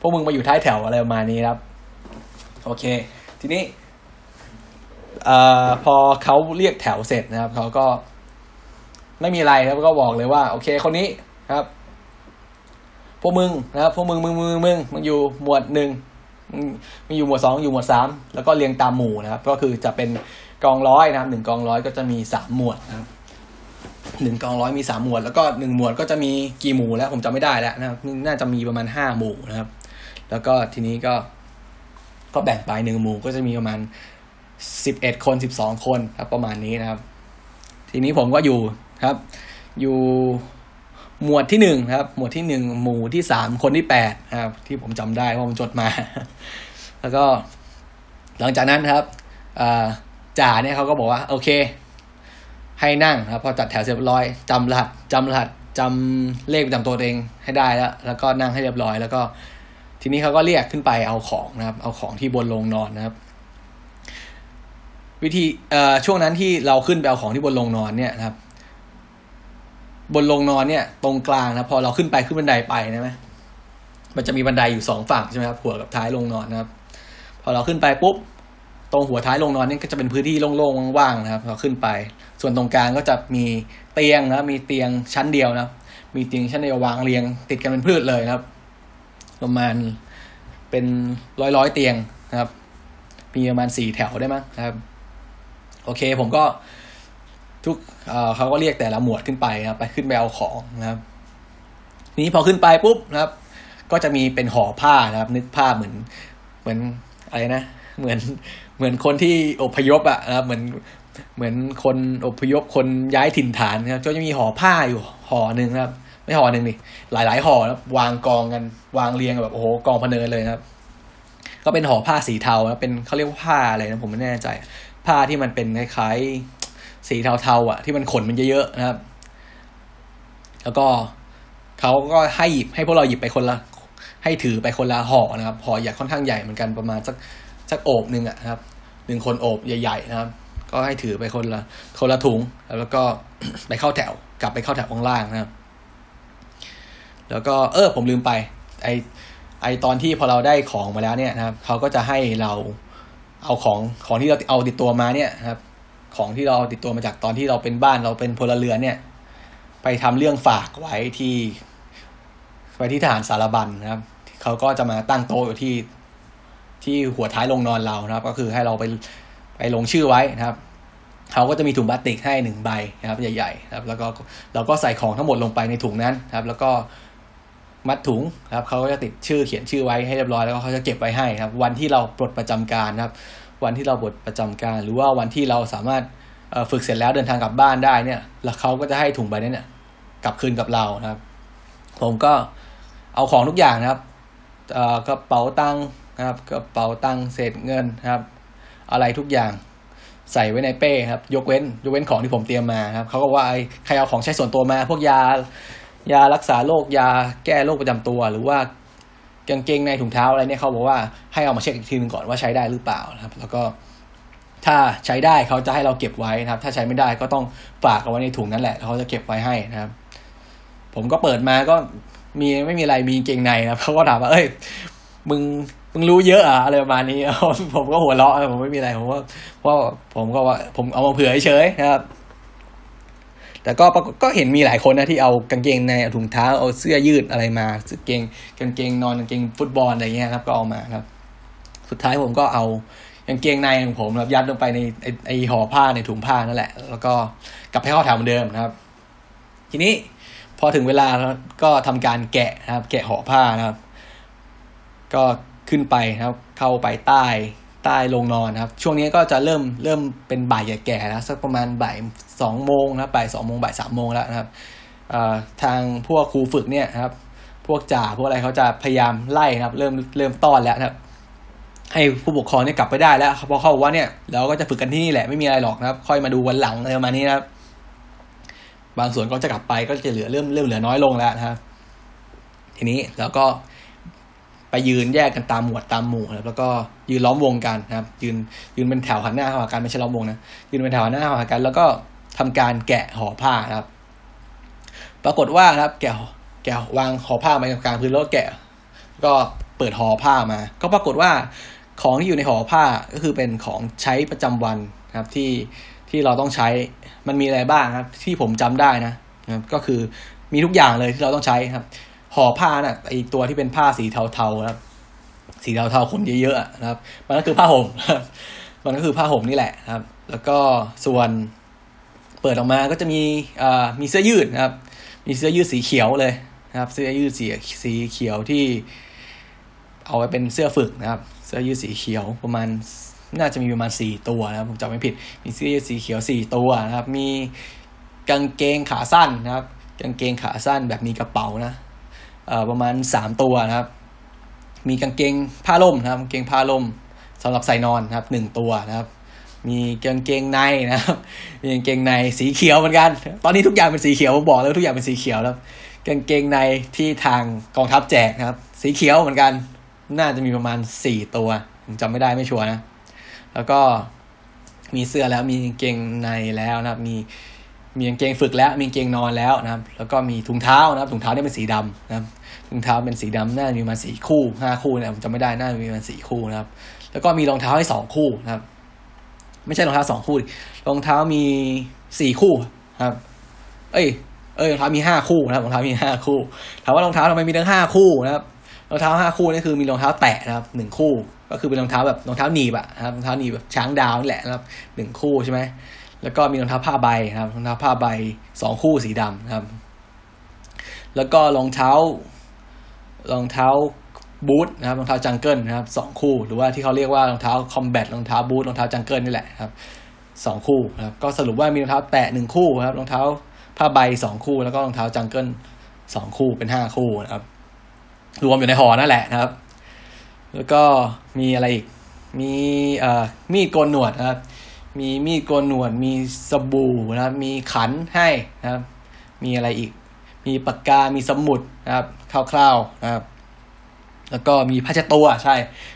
พวกมึงมาอยู่ท้ายแถวอะไรประมาณนี้ครับ โอเค ทีนี้เอ่อพอเขาเรียกแถวเสร็จนะครับเขาก็ ไม่มีอะไรครับก็บอกเลยว่า โอเคคนนี้ครับ พวกมึงนะครับพวกมึงมึงมึงมึงมึงอยู่หมวดหนึ่ง มึงมึงอยู่หมวดสองอยู่หมวดสามแล้วก็เรียงตามหมู่นะครับ ก็คือจะเป็นกองร้อยนะครับหนึ่งกองร้อยก็จะมีสามหมวดนะครับหนึ่งกองร้อยมีสามหมวด แล้วก็หนึ่งหมวดก็จะมีกี่หมู่แล้วผมจำไม่ได้แล้วนะครับ น่าจะมีประมาณห้าหมู่นะครับ แล้วก็ทีนี้ก็ก็แบ่งไปหนึ่งหมู่ก็จะมีประมาณสิบเอ็ดคนสิบสองคนครับ ประมาณนี้นะครับ ทีนี้ผมก็อยู่ครับ อยู่ หมวดที่หนึ่งครับ หมวดที่หนึ่งหมู่ที่สามคนที่แปดครับ ที่ผมจำได้เพราะผมจดมา แล้วก็ หลังจากนั้นครับอ่าจ่าเนี่ยเขาก็บอกว่า โอเค ให้นั่งครับ พอจัดแถวเสร็จเรียบร้อยจำรหัสจำรหัสจำเลขประจำตัวเองให้ได้แล้ว แล้วก็นั่งให้เรียบร้อย แล้วก็ ทีนี้เขาก็เรียกขึ้นไปเอาของนะครับ เอาของที่บนโรงนอนนะครับ วิธีอ่อช่วงนั้นที่เราขึ้นไปเอาของที่บนโรงนอนเนี่ยนะครับ บนโรงนอนเนี่ย ตรงกลางนะพอเราขึ้นไปขึ้นบันไดไปนะไหมมันจะมีบันไดอยู่สองฝั่งใช่ไหมครับหัวกับท้ายโรงนอนนะครับ พอเราขึ้นไปปุ๊บตรงหัวท้ายโรงนอนนี่ก็จะเป็นพื้นที่โล่งๆว่างๆนะครับเราขึ้นไป ส่วนตรงกลางก็จะมีเตียงนะมีเตียงชั้นเดียวนะมีเตียงชั้นเดียววางเรียง ติดกันเป็นพืชเลยนะครับ ประมาณเป็นร้อยร้อยๆเตียงนะครับ มีประมาณสี่แถวได้มั้งครับ โอเค ผมก็ ทุกเเขาก็เรียกแต่ละหมวดขึ้นไปนะครับไปขึ้นไปเอาของนะครับทีนี้พอขึ้นไปปุ๊บนะครับ ก็จะมีเป็นห่อผ้านะครับ นึกภาพเหมือนเหมือนอะไรนะ เหมือนเหมือนคนที่อพยพอะนะครับ เหมือนเหมือนคนอพยพคนย้ายถิ่นฐานนะครับก็จะมีห่อผ้าอยู่ห่อหนึ่งนะครับ ไม่ห่อหนึ่งนี่หลาย ๆห่อนะครับวางกองกันวางเรียงแบบโอ้โหกองพเนินเลยนะครับ ก็เป็นห่อผ้าสีเทานะเป็นเขาเรียกว่าผ้าอะไรนะผมไม่แน่ใจ ผ้าที่มันเป็นคล้ายๆ สีเทาๆอะ ที่มันขนมันเยอะๆนะครับ แล้วก็เขาก็ให้หยิบให้พวกเราหยิบไปคนละ ให้ถือไปคนละห่อนะครับห่อใหญ่ค่อนข้างใหญ่เหมือนกันประมาณสักสักโอบหนึ่งอะนะครับหนึ่งคนโอบใหญ่ ๆ นะครับ ก็ให้ถือไปคนละคนละถุง แล้วก็ไปเข้าแถว กลับไปเข้าแถวข้างล่างนะครับ แล้วก็เออผมลืมไป ไอไอตอนที่พอเราได้ของมาแล้วเนี่ยนะครับเขาก็จะให้เราเอาของของที่เราเอาติดตัวมาเนี่ยนะครับ ของที่เราติดตัวมาจากตอนที่เราเป็นบ้านเราเป็นพลเรือนเนี่ย ไปทำเรื่องฝากไว้ที่ ไว้ที่ทหารสารบัญนะครับเขาก็จะมาตั้งโต๊ะอยู่ที่ที่หัวท้ายลงนอนเรานะครับ ก็คือให้เราไปไปลงชื่อไว้นะครับเขาก็จะมีถุงพลาสติกให้หนึ่งใบนะครับใหญ่ๆนะครับ แล้วก็เราก็ใส่ของทั้งหมดลงไปในถุงนั้นนะครับ แล้วก็มัดถุงนะครับเขาก็จะติดชื่อเขียนชื่อไว้ให้เรียบร้อยแล้วก็เขาจะเก็บไว้ให้ครับ วันที่เราปลดประจำการนะครับ วันที่เราปลดประจำการ หรือว่าวันที่เราสามารถฝึกเสร็จแล้วเดินทางกลับบ้านได้เนี่ยแล้วเขาก็จะให้ถุงใบนี้เนี่ยกลับคืนกับเรานะครับ ผมก็เอาของทุกอย่างนะครับกระเป๋าตังค์นะครับกระเป๋าตังค์เศษเงินนะครับ อะไรทุกอย่างใส่ไว้ในเป้ครับ ยกเว้นยกเว้นของที่ผมเตรียมมาครับเขาก็ว่าไอ้ใครเอาของใช้ส่วนตัวมา พวกยายารักษาโรคยาแก้โรคประจำตัว หรือว่า กางเกงในถุงเท้าอะไรเนี่ยเขาบอกว่าให้เอามาเช็คอีกทีหนึงก่อนว่าใช้ได้หรือเปล่านะครับ แล้วก็ถ้าใช้ได้เขาจะให้เราเก็บไว้นะครับ ถ้าใช้ไม่ได้ก็ต้องฝากเอาไว้ในถุงนั่นแหละแล้วเขาจะเก็บไว้ให้นะครับ ผมก็เปิดมาก็มีไม่มีอะไรมีเกงในนะเขาก็ถามว่าเอ้ยมึงมึงรู้เยอะอะอะไรประมาณนี้ผมก็หัวเราะผมไม่มีอะไรผมว่าเพราะผมก็ว่าผมเอามาเผื่อเฉยนะครับ แต่ก็ก็เห็นมีหลายคนนะที่เอากางเกงในเอาถุงเท้าเอาเสื้อยืดอะไรมาเสื้อเกงกางเกงนอนกางเกงฟุตบอลอะไรเงี้ยครับก็เอามาครับ สุดท้ายผมก็เอากางเกงในของผมครับยัดลงไปในไอไอห่อผ้าในถุงผ้านั่นแหละ แล้วก็กลับไปเข้าแถวเหมือนเดิมนะครับ ทีนี้พอถึงเวลาแล้วก็ทำการแกะนะครับ แกะห่อผ้านะครับ ก็ขึ้นไปนะครับ เข้าไปใต้ ใต้โรงนอนนะครับ ช่วงนี้ก็จะเริ่มเริ่มเป็นบ่ายแก่ๆแล้วสักประมาณบ่ายสองโมงนะบ่ายสองโมงบ่ายสามโมงแล้วนะครับทางพวกครูฝึกเนี่ยนะครับ พวกจ่าพวกอะไรเขาจะพยายามไล่นะครับ เริ่มเริ่มต้อนแล้วนะครับ ให้ผู้ปกครองเนี่ยกลับไปได้แล้วพราะเขาบอกว่าเนี่ยเราก็จะฝึกกันที่นี่แหละไม่มีอะไรหรอกนะครับ ค่อยมาดูวันหลังอะไรประมาณนี้นะครับ บางส่วนก็จะกลับไปก็จะเหลือเริ่มเริ่มเหลือน้อยลงแล้วนะครับ ทีนี้แล้วก็ ไปยืนแยกกันตามหมวดตามหมู่ครับแล้วก็ยืนล้อมวงกันนะครับ ยืนยืนเป็นแถวหันหน้าเข้าหากันไม่ใช่ล้อมวงนะยืนเป็นแถวหันหน้าเข้าหากัน แล้วก็ทำการแกะห่อผ้านะครับ ปรากฏว่านะครับ แกะแกะวางห่อผ้าไว้กลางพื้นแล้วก็แกะ ก็เปิดห่อผ้ามา ก็ปรากฏว่าของที่อยู่ในห่อผ้าก็คือเป็นของใช้ประจำวันนะครับ ที่ที่เราต้องใช้มันมีอะไรบ้างครับ ที่ผมจำได้นะนะครับก็คือมีทุกอย่างเลยที่เราต้องใช้ครับ ห่อผ้าน่ะไอตัวที่เป็นผ้าสีเทาๆนะครับ สีเทาๆขนเยอะๆนะครับ มันก็คือผ้าห่มมันก็คือผ้าห่มนี่แหละครับ แล้วก็ส่วนเปิดออกมาก็จะมีอ่ามีเสื้อยืดนะครับ มีเสื้อยืดสีเขียวเลยนะครับ เสื้อยืดสีสีเขียวที่ เอาไว้เป็นเสื้อฝึกนะครับ เสื้อยืดสีเขียวประมาณน่าจะมีประมาณสี่ตัวนะครับผมจำไม่ผิด มีเสื้อยืดสีเขียวสี่ตัวนะครับ มีกางเกงขาสั้นนะครับ กางเกงขาสั้นแบบมีกระเป๋านะ ประมาณสามตัวนะครับ มีกางเกงผ้าล่มนะครับกางเกงผ้าล่มสำหรับใส่นอนนะครับหนึ่งตัวนะครับ มีกางเกงในนะครับมีกางเกงในสีเขียวเหมือนกัน ตอนนี้ทุกอย่างเป็นสีเขียวผมบอกแล้วทุกอย่างเป็นสีเขียวแล้วกางเกงในที่ทางกองทัพแจกนะครับ สีเขียวเหมือนกัน น่าจะมีประมาณสี่ตัวผมจำไม่ได้ไม่ชัวร์นะ แล้วก็มีเสื้อแล้วมีกางเกงในแล้วนะครับ มีมีกางเกงฝึกแล้วมีกางเกงนอนแล้วนะครับ แล้วก็มีถุงเท้านะครับถุงเท้าเนี่ยเป็นสีดำนะครับ ถุงเท้าเป็นสีดำน่ามีมาสี่คู่ห้าคู่นะผมจำไม่ได้หน่ามีมาสี่คู่นะครับ แล้วก็มีรองเท้าให้สองคู่นะครับ ไม่ใช่รองเท้าสองคู่รองเท้ามีสี่คู่ครับ เอ้ย เอ้ยรองเท้ามีห้าคู่นะครับรองเท้ามีห้าคู่ถามว่ารองเท้าทำไมมีทั้งห้าคู่นะครับรองเท้าห้าคู่นี่คือมีรองเท้าแตะนะครับหนึ่งคู่ ก็คือเป็นรองเท้าแบบรองเท้าหนีบอะนะครับรองเท้าหนีบแบบช้างดาวนี่แหละนะครับหนึ่งคู่ใช่ไหมแล้วก็มีรองเท้าผ้าใบนะครับรองเท้าผ้าใบสองคู่สีดำนะครับ แล้วก็รองเท้า รองเท้าบูทนะครับรองเท้า jungle นะครับสองคู่ หรือว่าที่เขาเรียกว่ารองเท้า combat รองเท้าบูทรองเท้า jungle นี่แหละครับสองคู่นะครับก็สรุปว่ามีรองเท้าแตะหนึ่งคู่ครับรองเท้าผ้าใบสองคู่ แล้วก็รองเท้า jungle สองคู่เป็นห้าคู่นะครับ รวมอยู่ในห่อนั่นแหละนะครับ แล้วก็มีอะไรอีกมีเอ่อมีดโกนหนวดนะครับ มีมีดโกนหนวด มีสบู่นะครับ มีขันให้นะครับ มีอะไรอีก มีปากกา มีสมุดนะครับคร่าวๆนะครับ แล้วก็มีผ้าเช็ดตัวใช่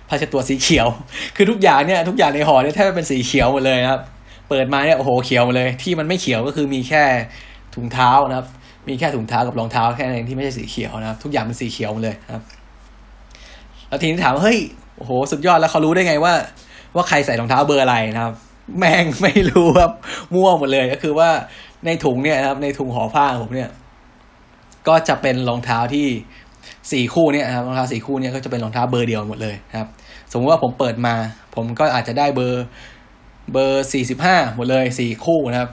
ผ้าเช็ดตัวสีเขียว คือทุกอย่างเนี่ยทุกอย่างในห่อเนี่ยแทบเป็นสีเขียวหมดเลยนะครับ เปิดมาเนี่ยโอ้โหเขียวหมดเลย ที่มันไม่เขียวก็คือมีแค่ถุงเท้านะครับ มีแค่ถุงเท้ากับรองเท้าแค่นั้นเองที่ไม่ใช่สีเขียวนะครับ ทุกอย่างเป็นสีเขียวหมดเลยนะครับ แล้วทีนี้ถามว่าเฮ้ยโอ้โหสุดยอดแล้วเขารู้ได้ไงว่า ว่าใครใส่รองเท้าเบอร์อะไรนะครับแม่งไม่รู้ครับมั่วหมดเลยก็คือว่าในถุงเนี่ยนะครับในถุงห่อผ้าผมเนี่ย ก็จะเป็นรองเท้าที่สี่คู่เนี่ยครับรองเท้าสี่คู่เนี่ยก็จะเป็นรองเท้าเบอร์เดียวหมดเลยครับ สมมติว่าผมเปิดมา ผมก็อาจจะได้เบอร์เบอร์สี่สิบห้าหมดเลยสี่คู่นะครับ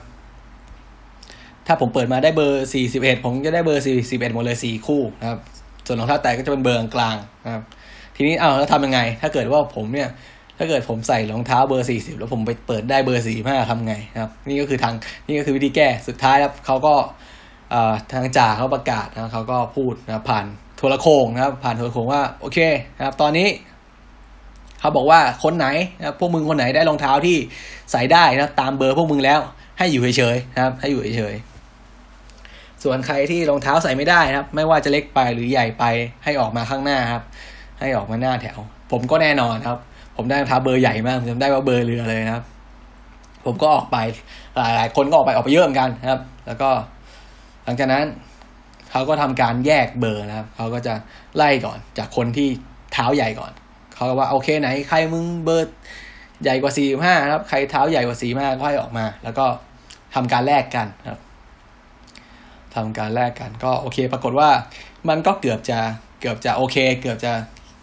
ถ้าผมเปิดมาได้เบอร์สี่สิบเอ็ดผมจะได้เบอร์สี่สิบเอ็ดหมดเลยสี่คู่นะครับ ส่วนรองเท้าแตะก็จะเป็นเบอร์กลางนะครับ ทีนี้เอาแล้วทำยังไง ถ้าเกิดว่าผมเนี่ย ถ้าเกิดผมใส่รองเท้าเบอร์สี่สิบแล้วผมไปเปิดได้เบอร์สี่ห้าทำไงนะครับ นี่ก็คือทางนี่ก็คือวิธีแก้สุดท้ายครับเขาก็ ทางจ่าเขาประกาศนะเขาก็พูดนะผ่านโทรโขงนะครับ ผ่านโทรโขงว่าโอเคนะครับ ตอนนี้เขาบอกว่าคนไหนนะพวกมึงคนไหนได้รองเท้าที่ใส่ได้นะตามเบอร์พวกมึงแล้วให้อยู่เฉยๆนะครับ ให้อยู่เฉยๆส่วนใครที่รองเท้าใส่ไม่ได้นะครับ ไม่ว่าจะเล็กไปหรือใหญ่ไปให้ออกมาข้างหน้าครับ ให้ออกมาหน้าแถว ผมก็แน่นอนครับ ผมได้รองเท้าเบอร์ใหญ่มากผมจำได้ว่าเบอร์เรือเลยนะครับ ผมก็ออกไปหลายๆคนก็ออกไปออกไปเยอะเหมือนกันนะครับ แล้วก็ หลังจากนั้นเขาก็ทำการแยกเบอร์นะครับ เขาก็จะไล่ก่อนจากคนที่เท้าใหญ่ก่อน เขาก็ว่าโอเคไหนใครมึงเบอร์ใหญ่กว่าสี่ห้าครับ ใครเท้าใหญ่กว่าสี่ห้าก็ให้ออกมา แล้วก็ทำการแลกกันครับทำการแลกกันก็โอเค ปรากฏว่ามันก็เกือบจะเกือบจะโอเค เกือบจะ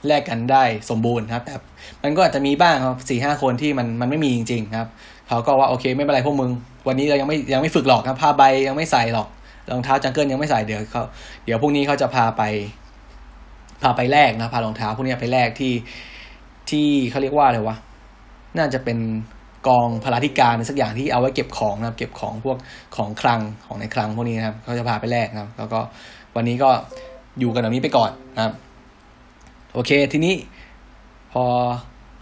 แลกกันได้สมบูรณ์ครับแต่มันก็อาจจะมีบ้างครับสี่ห้าคนที่มันมันไม่มีจริง ๆ ครับ เขาก็ว่าโอเคไม่เป็นไรพวกมึง วันนี้เรายังไม่ยังไม่ฝึกหรอกครับผ้าใบยังไม่ใส่หรอก รองเท้าจังเกิลยังไม่ใส่เดี๋ยวเขาเดี๋ยวพรุ่งนี้เขาจะพาไป พาไปแลกนะพารองเท้าพวกนี้ไปแลกที่ที่เขาเรียกว่าอะไรวะน่าจะเป็นกองพลาธิการสักอย่างที่เอาไว้เก็บของนะเก็บของพวกของคลังของในคลังพวกนี้นะครับเขาจะพาไปแลกนะครับ แล้วก็วันนี้ก็อยู่กันแบบนี้ไปก่อนนะครับ โอเค ทีนี้ พอ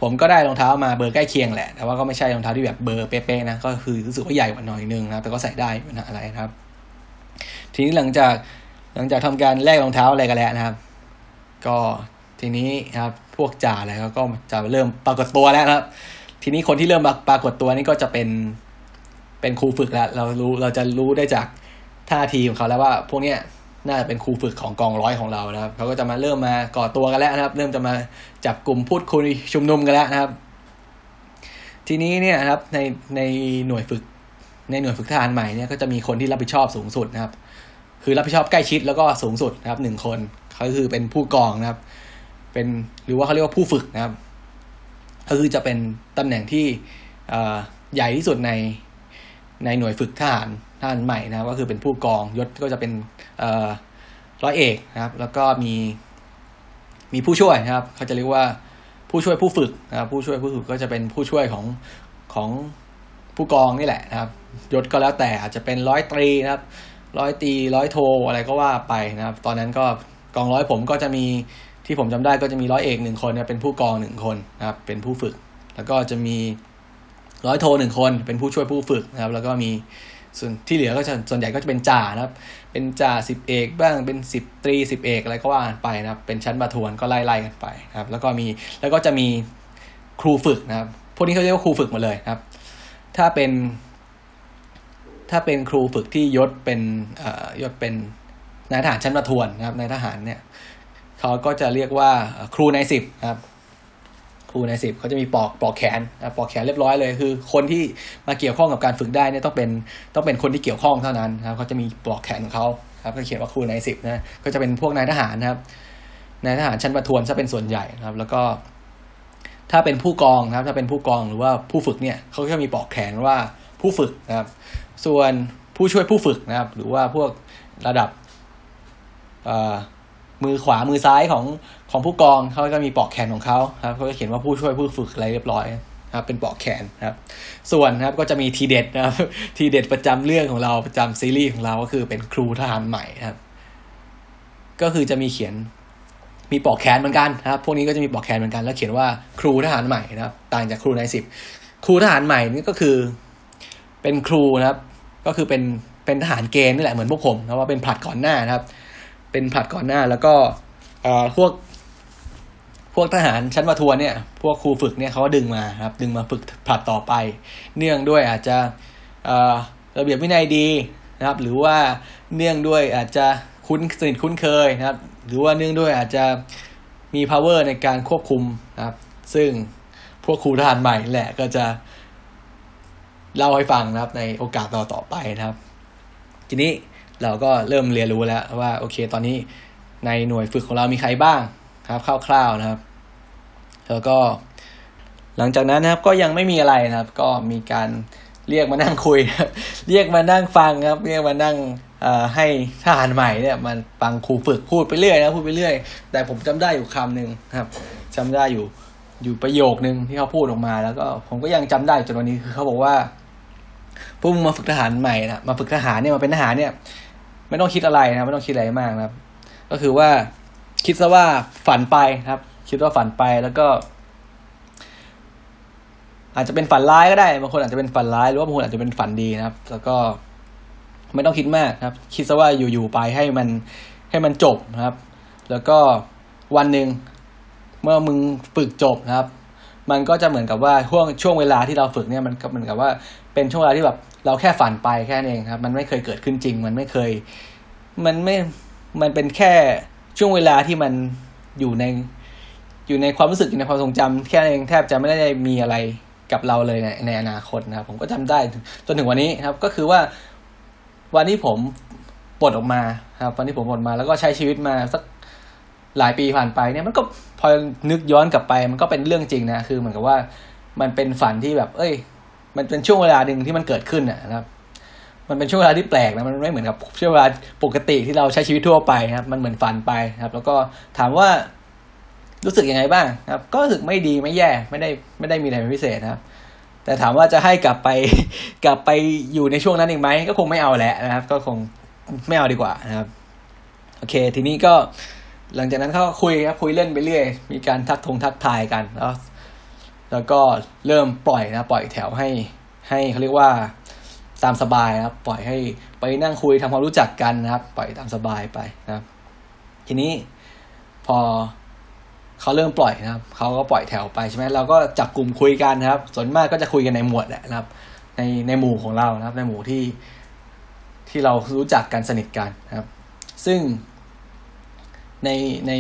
ผมก็ได้รองเท้ามาเบอร์ใกล้เคียงแหละ แต่ว่าก็ไม่ใช่รองเท้าที่แบบเบอร์เป๊ะๆนะ ก็คือรู้สึกว่าใหญ่กว่าหน่อยนึงนะแต่ก็ใส่ได้ไม่ปัญหาอะไรนะครับ ทีนี้หลังจากหลังจากทำการแลกรองเท้าอะไรกันแล้วนะครับ ก็ทีนี้นะครับพวกจ่าอะไรเขาก็จะเริ่มปรากฏตัวแล้วนะครับ ทีนี้คนที่เริ่มปรากฏตัวนี่ก็จะเป็นเป็นครูฝึกแล้ว เรารู้เราจะรู้ได้จากท่าทีของเขาแล้วว่า พวกเนี้ยน่าจะเป็นครูฝึกของกองร้อยของเรานะครับเขาก็จะมาเริ่มมาก่อตัวกันแล้วนะครับ เริ่มจะมาจับกลุ่มพูดคุยชุมนุมกันแล้วนะครับ ทีนี้เนี่ยนะครับในในหน่วยฝึกในหน่วยฝึกทหารใหม่เนี่ยก็จะมีคนที่รับผิดชอบสูงสุดนะครับ คือรับผิดชอบใกล้ชิดแล้วก็สูงสุดนะครับหนึ่งคนเขาคือเป็นผู้กองนะครับ เป็นหรือว่าเขาเรียกว่าผู้ฝึกนะครับ ก็คือจะเป็นตำแหน่งที่ใหญ่ที่สุดในในหน่วยฝึกทหารทหารใหม่นะครับก็คือเป็นผู้กองยศก็จะเป็นร้อยเอกนะครับ แล้วก็มีมีผู้ช่วยนะครับเขาจะเรียกว่าผู้ช่วยผู้ฝึกนะครับผู้ช่วยผู้ฝึกก็จะเป็นผู้ช่วยของของผู้กองนี่แหละนะครับ ยศก็แล้วแต่อาจจะเป็นร้อยตรีนะครับ ร้อยตีร้อยโทอะไรก็ว่าไปนะครับ ตอนนั้นก็กองร้อยผมก็จะมีที่ผมจำได้ก็จะมีร้อยเอกหนึ่งคนเป็นผู้กองหนึ่งคนนะครับเป็นผู้ฝึก แล้วก็จะมีร้อยโทหนึ่งคนเป็นผู้ช่วยผู้ฝึกนะครับ แล้วก็มีส่วนที่เหลือก็จะส่วนใหญ่ก็จะเป็นจ่านะครับ เป็นจ่าสิบเอกบ้างเป็นสิบตรีสิบเอกอะไรก็ว่ากันไปนะครับ เป็นชั้นประทวนก็ไล่ไล่กันไปนะครับ แล้วก็มีแล้วก็จะมีครูฝึกนะครับ พวกนี้เขาเรียกว่าครูฝึกหมดเลยครับ ถ้าเป็น ถ้าเป็นครูฝึกที่ยศเป็นยศเป็นนายทหารชั้นประทวนนะครับนายทหารเนี่ยเขาก็จะเรียกว่าครูนายสิบครับ ครูในสิบเขาจะมีปอกปอกแขนปอกแขนเรียบร้อยเลย คือ คนที่มาเกี่ยวข้องกับการฝึกได้เนี่ยต้องเป็นต้องเป็นคนที่เกี่ยวข้องเท่านั้นครับเขาจะมีปอกแขนของเขาครับก็เขียนว่าครูในสิบนะก็จะเป็นพวกนายทหารนะครับนายทหารชั้นประทวนจะเป็นส่วนใหญ่นะครับ แล้วก็ ถ้าเป็นผู้กองนะครับ ถ้าเป็นผู้กองหรือว่าผู้ฝึกเนี่ยเขาจะมีปอกแขนว่าผู้ฝึกนะครับ ส่วนผู้ช่วยผู้ฝึกนะครับ หรือว่าพวกระดับมือขวามือซ้ายของของผู้กองเขาก็มีปอกแขนของเขาครับเขาจะเขียนว่าผู้ช่วยผู้ฝึกอะไรเรียบร้อยครับ เป็นปอกแขนครับ ส่วนครับก็จะมีทีเด็ดนะครับ ทีเด็ดประจำเรื่องของเราประจำซีรีส์ของเราก็คือเป็นครูทหารใหม่ครับ ก็คือจะมีเขียนมีปอกแขนเหมือนกันนะครับ พวกนี้ก็จะมีปอกแขนเหมือนกัน แล้วเขียนว่าครูทหารใหม่นะครับ ต่างจากครูในสิบครูทหารใหม่นี่ก็คือ เป็นครูนะครับ ก็คือเป็นเป็นทหารเกณฑ์นี่แหละเหมือนพวกผมนะว่าเป็นผลัดก่อนหน้านะครับ เป็นผลัดก่อนหน้าแล้วก็เอ่อพวก พวกทหารชั้นประทวนเนี่ย พวกครูฝึกเนี่ยเขาก็ดึงมาครับ ดึงมาฝึกผลัดต่อไป เนื่องด้วยอาจจะระเบียบวินัยดีนะครับ หรือว่าเนื่องด้วยอาจจะคุ้นสนิทคุ้นเคยนะครับ หรือว่าเนื่องด้วยอาจจะมี power ในการควบคุมนะครับ ซึ่งพวกครูทหารใหม่แหละก็จะ เล่าให้ฟังนะครับ ในโอกาสต่อต่อไปนะครับ ทีนี้เราก็เริ่มเรียนรู้แล้วว่าโอเค ตอนนี้ในหน่วยฝึกของเรามีใครบ้างครับคร่าวๆนะครับ แล้วก็ หลังจากนั้นนะครับ ก็ยังไม่มีอะไรนะครับ ก็มีการเรียกมานั่งคุย เรียกมานั่งฟังครับ เรียกมานั่งให้ทหารใหม่เนี่ยมันฟังครูฝึกพูดไปเรื่อยนะพูดไปเรื่อย แต่ผมจำได้อยู่คำหนึ่งครับจำได้อยู่อยู่ประโยคนึงที่เขาพูดออกมา แล้วก็ผมก็ยังจำได้จนวันนี้คือเขาบอกว่า พวกมึงมาฝึกทหารใหม่นะมาฝึกทหารเนี่ยมาเป็นทหารเนี่ย ไม่ต้องคิดอะไรนะไม่ต้องคิดอะไรมากนะครับ ก็คือว่าคิดซะว่าฝันไปครับ คิดว่าฝันไปแล้วก็ อาจจะเป็นฝันร้ายก็ได้บางคนอาจจะเป็นฝันร้ายหรือว่าบางคนอาจจะเป็นฝันดีนะครับ แล้วก็ไม่ต้องคิดมากครับ คิดซะว่าอยู่ๆไปให้มันให้มันจบนะครับ แล้วก็วันหนึ่งเมื่อมึงฝึกจบนะครับ มันก็จะเหมือนกับว่าช่วงช่วงเวลาที่เราฝึกเนี่ยมันก็เหมือนกับว่า เป็นช่วงเวลาที่แบบเราแค่ฝันไปแค่นั้นเองครับ มันไม่เคยเกิดขึ้นจริง มันไม่เคย มันไม่ มันเป็นแค่ช่วงเวลาที่มันอยู่ใน อยู่ในความรู้สึกอยู่ในความทรงจำแค่นั้นเองแทบจะไม่ได้มีอะไรกับเราเลยในในอนาคตนะครับ ผมก็จำได้จนถึงวันนี้ครับ ก็คือว่าวันที่ผมปลดออกมาครับ วันที่ผมปลดมาแล้วก็ใช้ชีวิตมาสักหลายปีผ่านไปเนี่ยมันก็พอนึกย้อนกลับไป มันก็เป็นเรื่องจริงนะคือเหมือนกับว่ามันเป็นฝันที่แบบ เอ้ย มันเป็นช่วงเวลาหนึ่งที่มันเกิดขึ้นนะครับ มันเป็นช่วงเวลาที่แปลกนะมันไม่เหมือนกับช่วงเวลาปกติที่เราใช้ชีวิตทั่วไปครับ มันเหมือนฝันไปครับ แล้วก็ถามว่ารู้สึกยังไงบ้างครับ ก็รู้สึกไม่ดีไม่แย่ไม่ได้ไม่ได้มีอะไรเป็นพิเศษนะครับ แต่ถามว่าจะให้กลับไปกลับไปอยู่ในช่วงนั้นอีกไหมก็คงไม่เอาแหละนะครับ ก็คงไม่เอาดีกว่านะครับ โอเค ทีนี้ก็หลังจากนั้นเขาคุยครับคุยเล่นไปเรื่อย มีการทักทงทักทายกันแล้ว แล้วก็เริ่มปล่อยนะ ปล่อยแถวให้ให้เขาเรียกว่าตามสบายนะครับ ปล่อยให้ไปนั่งคุยทำความรู้จักกันนะครับ ปล่อยตามสบายไปนะครับ ทีนี้พอเขาเริ่มปล่อยนะครับเขาก็ปล่อยแถวไปใช่ไหมเราก็จับกลุ่มคุยกันนะครับ ส่วนมากก็จะคุยกันในหมวดแหละนะครับ ในในหมู่ของเรานะครับ ในหมู่ที่ที่เรารู้จักกันสนิทกันนะครับ ซึ่ง ในใน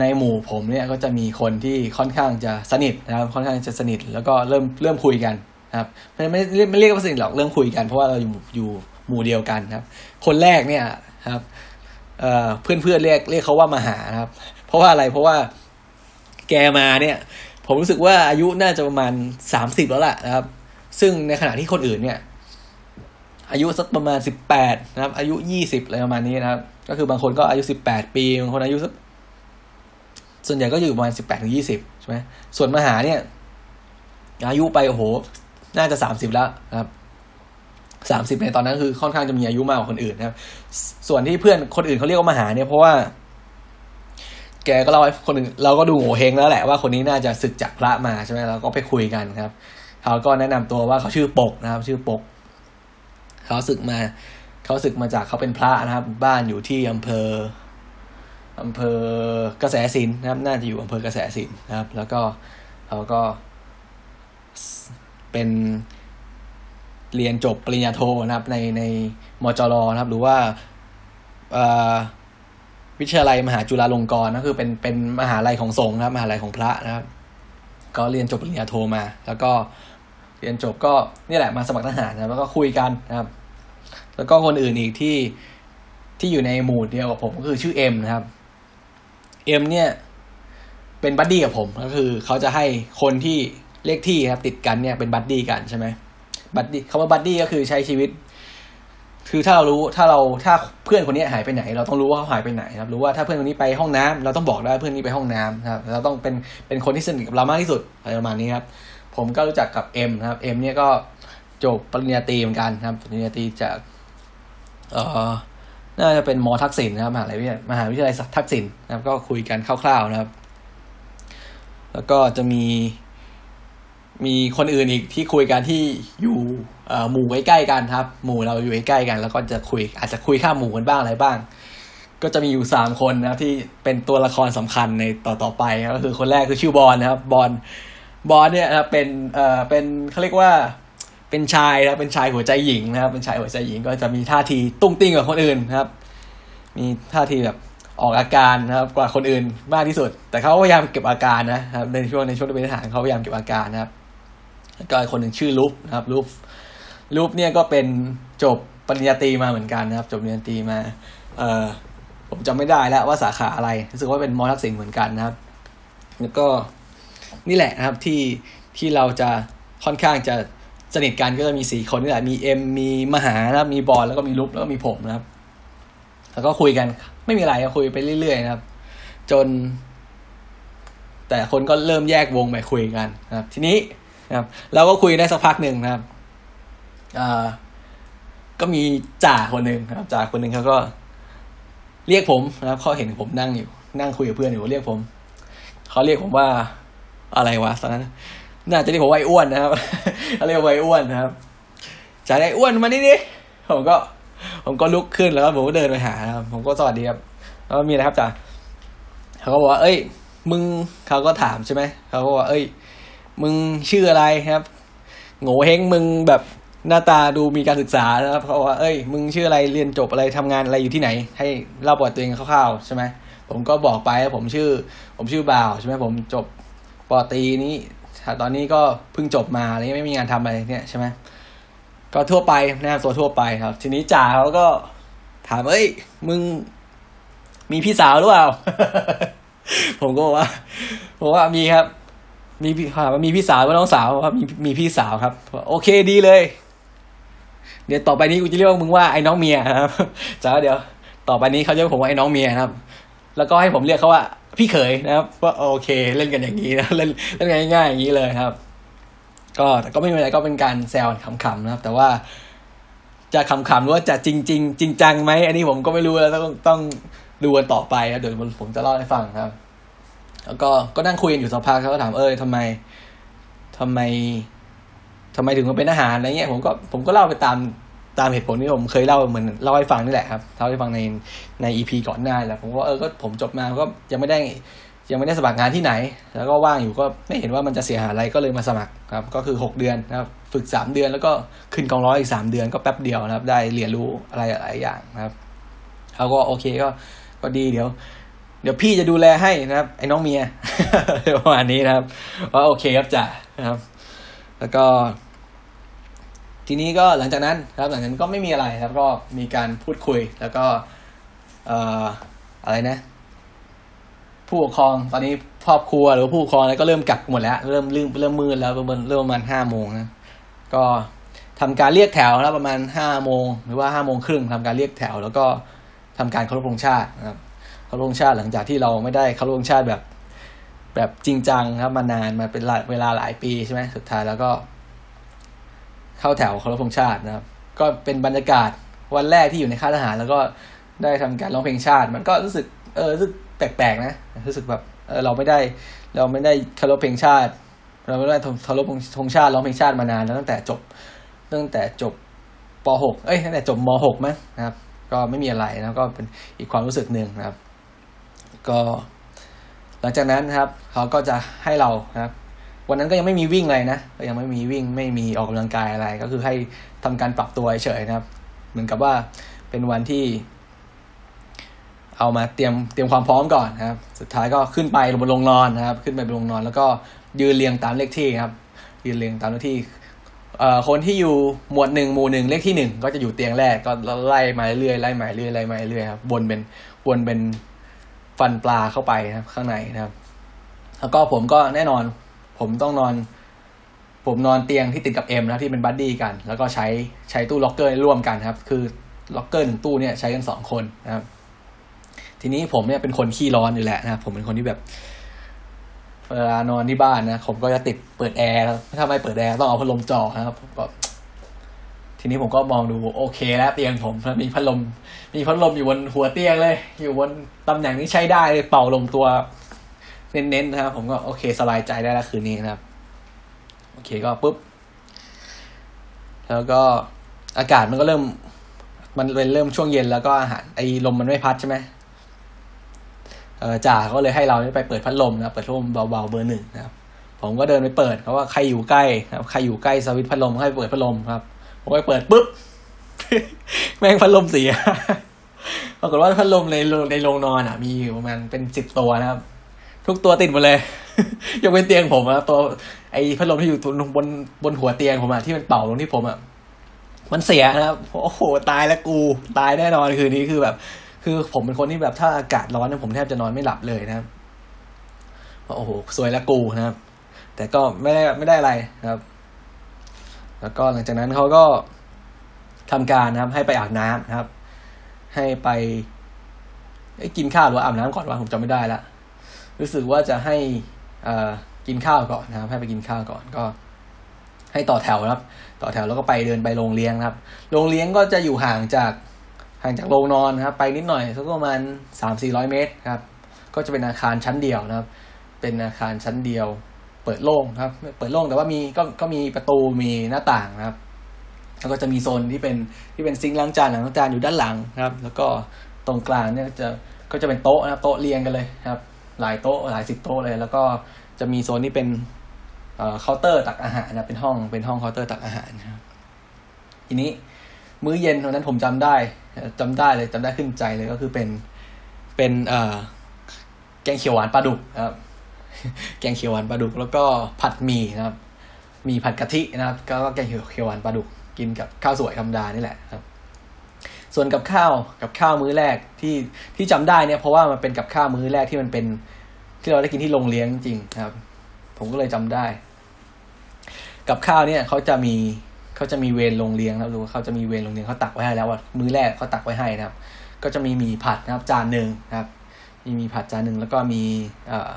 ในหมู่ผมเนี่ยก็จะมีคนที่ค่อนข้างจะสนิทนะครับ ค่อนข้างจะสนิท แล้วก็เริ่มเริ่มคุยกันนะครับไม่ไม่ไม่เรียกว่าสนิทหรอกเริ่มคุยกันเพราะว่าเราอยู่อยู่หมู่เดียวกันครับ คนแรกเนี่ยครับเอ่อเพื่อนเพื่อนเรียกเรียกเขาว่ามาหาครับ เพราะว่าอะไรเพราะว่าแกมาเนี่ย ผมรู้สึกว่าอายุน่าจะประมาณสามสิบแล้วล่ะนะครับ ซึ่งในขณะที่คนอื่นเนี่ย อายุสักประมาณสิบแปดนะครับ อายุยี่สิบอะไรประมาณนี้นะครับ ก็คือบางคนก็อายุสิบแปดปีบางคนอายุสส่วนใหญ่ก็อยู่ประมาณสิบแปดถึงยี่สิบใช่ไหมส่วนมหาเนี่ย อายุไปโอ้โห น่าจะสามสิบแล้วครับสามสิบในตอนนั้นคือค่อนข้างจะมีอายุมากกว่าคนอื่นนะครับ ส่วนที่เพื่อนคนอื่นเขาเรียกว่ามหาเนี่ยเพราะว่า แกก็เล่าให้คนอื่นเราก็ดูโงเฮงแล้วแหละว่าคนนี้น่าจะศึกจากพระมาใช่ไหมเราก็ไปคุยกันครับ เขาก็แนะนำตัวว่าเขาชื่อปกนะครับ ชื่อปก เขาศึกมา เขาศึกมาจากเขาเป็นพระนะครับ บ้านอยู่ที่อำเภออำเภอกระแสสินนะครับ น่าจะอยู่อำเภอกระแสสินนะครับ แล้วก็เขาก็เป็นเรียนจบปริญญาโทนะครับ ในในมจรนะครับ หรือว่าวิทยาลัยมหาจุฬาลงกรณ์ก็คือเป็นเป็นมหาลัยของสงฆ์นะครับ มหาลัยของพระนะครับ ก็เรียนจบปริญญาโทมา แล้วก็เรียนจบก็นี่แหละมาสมัครทหารนะแล้วก็คุยกันนะครับ แล้วก็คนอื่นอีกที่ที่อยู่ในหมู่เดียวกับผมก็คือชื่อเอ็มนะครับเอ็มเนี่ย เป็น buddy กับผมก็คือเขาจะให้คนที่เลขที่ครับติดกันเนี่ยเป็น buddy กันใช่ไหม buddy คำว่า buddy ก็คือใช้ชีวิต คือถ้าเรารู้ถ้าเราถ้าเพื่อนคนนี้หายไปไหน เราต้องรู้ว่าเขาหายไปไหนครับรู้ว่าถ้าเพื่อนคนนี้ไปห้องน้ำเราต้องบอกได้เพื่อนนี้ไปห้องน้ำครับเราต้องเป็นเป็นคนที่สนิทกับเรามากที่สุดอะไรประมาณนี้ครับผมก็รู้จักกับเอ็มนะครับเอ็มเนี่ยก็จบปริญญาตรีเหมือนกันครับปริญญาตรีจาก เอ่อน่าจะเป็นมอทักษิณนะครับมหาวิทยาลัยมหาวิทยาลัยทักษิณนะครับ ก็คุยกันคร่าวๆนะครับ แล้วก็จะมี มีคนอื่นอีกที่คุยกันที่อยู่หมู่ใกล้ๆกันครับ หมู่เราอยู่ใกล้ๆกัน แล้วก็จะคุย อาจจะคุยข้ามหมู่กันบ้างอะไรบ้าง ก็จะมีอยู่สามคนนะครับ ที่เป็นตัวละครสำคัญในต่อต่อไปก็คือคนแรกคือชื่อบอลนะครับ บอลบอลเนี่ยนะครับเป็นเอ่อเป็นเขาเรียกว่า เป็นชายนะเป็นชายหัวใจหญิงนะครับ เป็นชายหัวใจหญิงก็จะมีท่าทีตุ้งติ้งกว่าคนอื่นนะครับ มีท่าทีแบบออกอาการนะครับ กว่าคนอื่นมากที่สุด แต่เขาพยายามเก็บอาการนะครับในช่วงในช่วงที่เป็นทหารเขาพยายามเก็บอาการนะครับแล้วก็คนหนึ่งชื่อลูฟนะครับลูฟลูฟเนี่ยก็เป็นจบปริญญาตรีมาเหมือนกันนะครับ จบปริญญาตรีมา เอ่อผมจำไม่ได้แล้วว่าสาขาอะไรรู้สึกว่าเป็นมอทักษิณเหมือนกันนะครับ แล้วก็นี่แหละนะครับที่ที่เราจะค่อนข้างจะ สนิทกันก็จะมีสี่คนนี่แหละมีเอ็มมีมหานะครับ มีบอลแล้วก็มีลุปแล้วก็มีผมนะครับ แล้วก็คุยกัน ไม่มีอะไรก็คุยไปเรื่อยๆนะครับ จน แต่คนก็เริ่มแยกวงไปคุยกันนะครับ ทีนี้นะครับ เราก็คุยได้สักพักหนึ่งนะครับอ่าก็มีจ่าคนหนึ่งครับจ่าคนหนึ่งเขาก็ เรียกผมนะครับเขาเห็นผมนั่งอยู่ นั่งคุยกับเพื่อนอยู่เรียกผมเขาเรียกผมว่าอะไรวะตอนนั้น น่าจะเรียกผมไอ้อ้วนนะครับเขาเรียกว่าไอ้อ้วนนะครับจ่าไอ้อ้วนมานี่ดิผมก็ ผมก็ลุกขึ้นแล้วผมก็เดินไปหาครับ ผมก็สวัสดีครับแล้วมีอะไรครับจ่าเขาก็บอกว่า เอ้ย มึงเขาก็ถามใช่ไหมเขาก็บอกเอ้ย มึงชื่ออะไรครับโง่เฮงมึงแบบหน้าตาดูมีการศึกษานะครับเขาบอกว่า เอ้ย มึงชื่ออะไร เรียนจบอะไรทำงานอะไรอยู่ที่ไหน ให้เล่าประวัติตัวเองคร่าวๆใช่ไหม ผมก็บอกไปผมชื่อ ผมชื่อบ่าวใช่ไหมผมจบปอตีนี้ ตอนนี้ก็เพิ่งจบมาอะไรไม่มีงานทำอะไรเนี่ยใช่ไหมก็ทั่วไปนะตัวทั่วไปครับ ทีนี้จ่าเขาก็ถามเอ้ย มึงมีพี่สาวหรือเปล่า ผมก็บอกว่าผมว่ามีครับ มีพี่ถามว่ามีพี่สาวว่าน้องสาวครับมีมีพี่สาวครับ โอเคดีเลย เดี๋ยวต่อไปนี้กูจะเรียกมึงว่าไอ้น้องเมียครับจ้าเดี๋ยว ต่อไปนี้เขาจะเรียกผมว่าไอ้น้องเมียครับ แล้วก็ให้ผมเรียกเขาว่า พี่เขยนะครับว่าโอเค เล่นกันอย่างนี้นะเล่นเล่นง่ายๆอย่างนี้เลยครับ ก็แต่ก็ไม่เป็นไรก็เป็นการแซวขำๆนะครับ แต่ว่าจะขำๆหรือว่าจะจริงจริงจริงจังไหมอันนี้ผมก็ไม่รู้แล้วต้องต้องดูกันต่อไปนะเดี๋ยวผมจะเล่าให้ฟังครับ แล้วก็ก็นั่งคุยกันอยู่สักพักเขาก็ถามเออทำไมททำไมทำไมถึงมาเป็นทหารอะไรเงี้ยผมก็ผมก็เล่าไปตาม ตามเหตุผลที่ผมเคยเล่าเหมือนเล่าให้ฟังนี่แหละครับเล่าให้ฟังในในอีพีก่อนหน้าแหละผมก็เออก็ผมจบมาก็ยังไม่ได้ยังไม่ได้สมัครงานที่ไหน แล้วก็ว่างอยู่ก็ไม่เห็นว่ามันจะเสียหายอะไรก็เลยมาสมัครครับ ก็คือหกเดือนนะครับฝึกสามเดือนแล้วก็ขึ้นกองร้อยอีกสามเดือนก็แป๊บเดียวนะครับ ได้เรียนรู้อะไรหลายอย่างนะครับเขาก็โอเคก็ก็ดีเดี๋ยว เดี๋ยวพี่จะดูแลให้นะครับ ไอ้น้องเมียประมาณนี้นะครับว่าโอเคครับจ้ะนะครับ แล้วก็ ทีนี้ก็หลังจากนั้นครับหลังจากนั้นก็ไม่มีอะไรครับก็มีการพูดคุยแล้วก็เอ่ออะไรนะ ผู้ปกครองตอนนี้ครอบครัวหรือผู้ปกครองอะไรก็เริ่มกลับหมดแล้ว เริ่มเริ่มเริ่มมืดแล้วประมาณเริ่มประมาณห้าโมงนะก็ทำการเรียกแถวแล้วประมาณห้าโมงหรือว่าห้าโมงครึ่งทำการเรียกแถว แล้วก็ทำการเคารพธงชาตินะครับเคารพธงชาติหลังจากที่เราไม่ได้เคารพธงชาติแบบ แบบจริงจังครับมานานมาเป็นเวลาหลายปีใช่ไหมสุดท้ายแล้วก็ เข้าแถวเคารพธงชาตินะครับ ก็เป็นบรรยากาศวันแรกที่อยู่ในค่ายทหาร แล้วก็ได้ทำการร้องเพลงชาติ มันก็รู้สึกเออรู้สึกแปลกๆนะรู้สึกแบบเออเราไม่ได้เราไม่ได้เคารพเพลงชาติ เราไม่ได้เคารพธงชาติร้องเพลงชาติมานานแล้วตั้งแต่จบตั้งแต่จบป .6 เอ้ยตั้งแต่จบม .6 มั้งนะครับ ก็ไม่มีอะไรนะก็เป็นอีกความรู้สึกหนึ่งนะครับ ก็ หลังจากนั้นนะครับ เขาก็จะให้เรานะครับ วันนั้นก็ยังไม่มีวิ่งเลยนะก็ยังไม่มีวิ่งไม่มีออกกำลังกายอะไร ก็คือให้ทำการปรับตัวเฉยนะครับ เหมือนกับว่าเป็นวันที่ เอามาเตรียมเตรียมความพร้อมก่อนนะครับ สุดท้ายก็ขึ้นไปบนลงนอนนะครับ ขึ้นไปบนลงนอน แล้วก็ยืนเรียงตามเลขที่ครับ ยืนเรียงตามเลขที่เอ่อคนที่อยู่หมวดหนึ่งหมู่หนึ่งเลขที่หนึ่งก็จะอยู่เตียงแรกก็ไล่มาเรื่อยไล่มาเรื่อยไล่มาเรื่อยครับวนเป็นวนเป็นฟันปลาเข้าไปนะครับ ข้างในนะครับ แล้วก็ผมก็แน่นอน ผมต้องนอน ผมนอนเตียงที่ติดกับเอ็มนะที่เป็นบัดดี้กัน แล้วก็ใช้ใช้ตู้ล็อกเกอร์ร่วมกันครับ คือล็อกเกอร์หนึ่งตู้เนี่ยใช้กันสองคนนะครับ ทีนี้ผมเนี่ยเป็นคนขี้ร้อนอยู่แหละนะผมเป็นคนที่แบบเวลานอนที่บ้านนะผมก็จะติดเปิดแอร์ถ้าไม่เปิดแอร์ต้องเอาพัดลมจ่อนะครับก็ทีนี้ผมก็มองดูโอเคแล้วเตียงผมมีพัดลม มีพัดลมอยู่บนหัวเตียงเลย อยู่บนตำแหน่งที่ใช้ได้เป่าลมตัว เน้นๆนะครับผมก็โอเคสบายใจได้แล้วคืนนี้นะครับ โอเคก็ปุ๊บ แล้วก็อากาศมันก็เริ่ม มันเป็นเริ่มช่วงเย็นแล้วก็อาหารไอ้ลมมันไม่พัดใช่ไหมเออจ่าก็เลยให้เราไปเปิดพัดลมนะเปิดพัดลมเบาๆเบอร์หนึ่งนะครับ ผมก็เดินไปเปิดเพราะว่าใครอยู่ใกล้นะครับ ใครอยู่ใกล้สวิตพัดลมให้เปิดพัดลมครับผมไปเปิดปุ๊บแม่งพัดลมเสียปรากฏว่าพัดลมในในโรงนอนอะ มีอยู่ประมาณเป็นสิบตัวนะครับ ทุกตัวติดหมดเลย ยกเว้นเตียงผมอะตัวไอ้พัดลมที่อยู่บนบนหัวเตียงผมอะที่มันเป่าลงที่ผมอะมันเสียนะครับโอ้โหตายแล้วกู ตายแน่นอนคืนนี้คือแบบ คือผมเป็นคนที่แบบถ้าอากาศร้อนเนี่ยผมแทบจะนอนไม่หลับเลยนะครับโอ้โหสวยแล้วกูนะครับ แต่ก็ไม่ได้ไม่ได้อะไรนะครับ แล้วก็หลังจากนั้นเขาก็ทำการนะครับ ให้ไปอาบน้ำนะครับ ให้ไปกินข้าวหรืออาบน้ำก่อนว่าผมจำไม่ได้ละ รู้สึกว่าจะให้อ่กินข้าวก่อนนะครับ ให้ไปกินข้าวก่อนก็ ให้ต่อแถวครับ ต่อแถวแล้วก็ไปเดินไปโรงเลี้ยงครับ โรงเลี้ยงก็จะอยู่ห่างจากห่างจากโรงนอนนะครับ ไปนิดหน่อยสักประมาณสามสี่ร้อยเมตรครับ ก็จะเป็นอาคารชั้นเดียวนะครับ เป็นอาคารชั้นเดียว เปิดโล่งครับ เปิดโล่งแต่ว่ามีก็ก็มีประตูมีหน้าต่างนะครับ แล้วก็จะมีโซนที่เป็นที่เป็นซิงค์ล้างจานล้างจานอยู่ด้านหลังครับ แล้วก็ตรงกลางเนี่ยจะก็จะเป็นโต๊ะนะครับโต๊ะเรียงกันเลยครับ หลายโต๊ะหลายสิบโต๊ะเลย แล้วก็จะมีโซนที่เป็นเคาน์เตอร์ตักอาหารนะเป็นห้องเป็นห้องเคาน์เตอร์ตักอาหารครับทีนี้มื้อเย็นวันนั้นผมจำได้จำได้เลยจำได้ขึ้นใจเลยก็คือเป็นเป็นเอ่อแกงเขียวหวานปลาดุกครับ แกงเขียวหวานปลาดุก แล้วก็ผัดหมี่นะครับ มีผัดกะทินะครับ ก็แกงเขียวหวานปลาดุกกินกับข้าวสวยธรรมดานี่แหละครับ ส่วนกับข้าวกับข้าวมื้อแรกที่ที่จำได้เนี่ยเพราะว่ามันเป็นกับข้าวมื้อแรกที่มันเป็น ที่เราได้กินที่โรงเลี้ยงจริงครับ ผมก็เลยจำได้ กับข้าวเนี่ยเขาจะมีเขาจะมีเวรโรงเลี้ยงนะดูเขาจะมีเวรโรงเลี้ยงเขาตักไว้ให้แล้วว่ามื้อแรกเขาตักไว้ให้นะครับ ก็จะมีหมี่ผัดนะครับ จานหนึ่งนะครับ มีมีผัดจานหนึ่งแล้วก็มีเอ่อ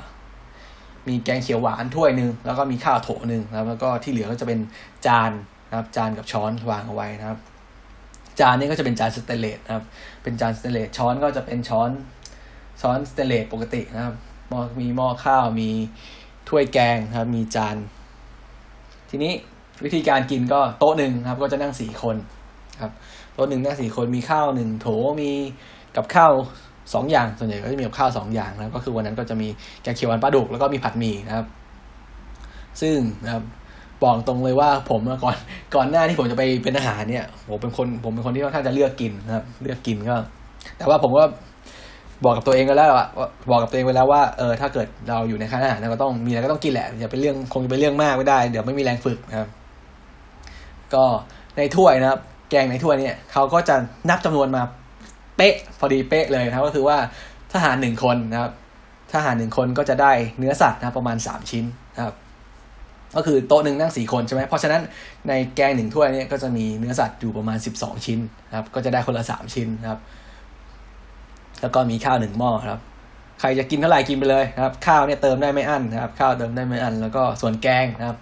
มีแกงเขียวหวานถ้วยหนึ่งแล้วก็มีข้าวโถหนึ่งนะครับ แล้วก็ที่เหลือก็จะเป็นจานนะครับ จานกับช้อนวางเอาไว้นะครับ จานนี้ก็จะเป็นจานสแตนเลสนะครับ เป็นจานสแตนเลสช้อนก็จะเป็นช้อนช้อนสแตนเลสปกตินะครับหม้อมีหม้อข้าวมีถ้วยแกงครับ มีจาน ทีนี้วิธีการกินก็โต๊ะหนึ่งครับ ก็จะนั่งสี่คนครับโต๊ะหนึ่งนั่งสี่คนมีข้าวหนึ่งโถมีกับข้าวสองอย่างส่วนใหญ่ก็จะมีกับข้าวสองอย่างนะครับก็คือวันนั้นก็จะมีแกงเขียวหวานปลาดุกแล้วก็มีผัดหมี่นะครับ ซึ่งนะครับ บอกตรงเลยว่าผมก่อนก่อนหน้าที่ผมจะไปเป็นอาหารเนี่ยผมเป็นคนผมเป็นคนที่ค่อนข้างจะเลือกกินนะครับ เลือกกินก็ แต่ว่าผมก็บอกกับตัวเองไปแล้วว่าบอกกับตัวเองไปแล้วว่าเออถ้าเกิดเราอยู่ในค่ายอาหารเราก็ต้องมีอะไรก็ต้องกินแหละอย่าเป็นเรื่องคงจะเป็นเรื่องมากไม่ได้ เดี๋ยวไม่มีแรงฝึกนะครับ ก็ในถ้วยนะครับ แกงในถ้วยเนี่ยเขาก็จะนับจำนวนมาเป๊ะพอดีเป๊ะเลยนะครับก็คือว่าทหารหนึ่งคนนะครับทหารหนึ่งคนก็จะได้เนื้อสัตว์นะประมาณสามชิ้นนะครับ ก็คือโต๊ะหนึ่งนั่งสี่คนใช่ไหมเพราะฉะนั้นในแกงหนึ่งถ้วยเนี่ยก็จะมีเนื้อสัตว์อยู่ประมาณสิบสองชิ้นนะครับ ก็จะได้คนละสามชิ้นนะครับ แล้วก็มีข้าวหนึ่งหม้อครับ ใครจะกินเท่าไหร่กินไปเลยนะครับ ข้าวเนี่ยเติมได้ไม่อั้นนะครับ ข้าวเติมได้ไม่อั้นแล้วก็ส่วนแกงนะครับ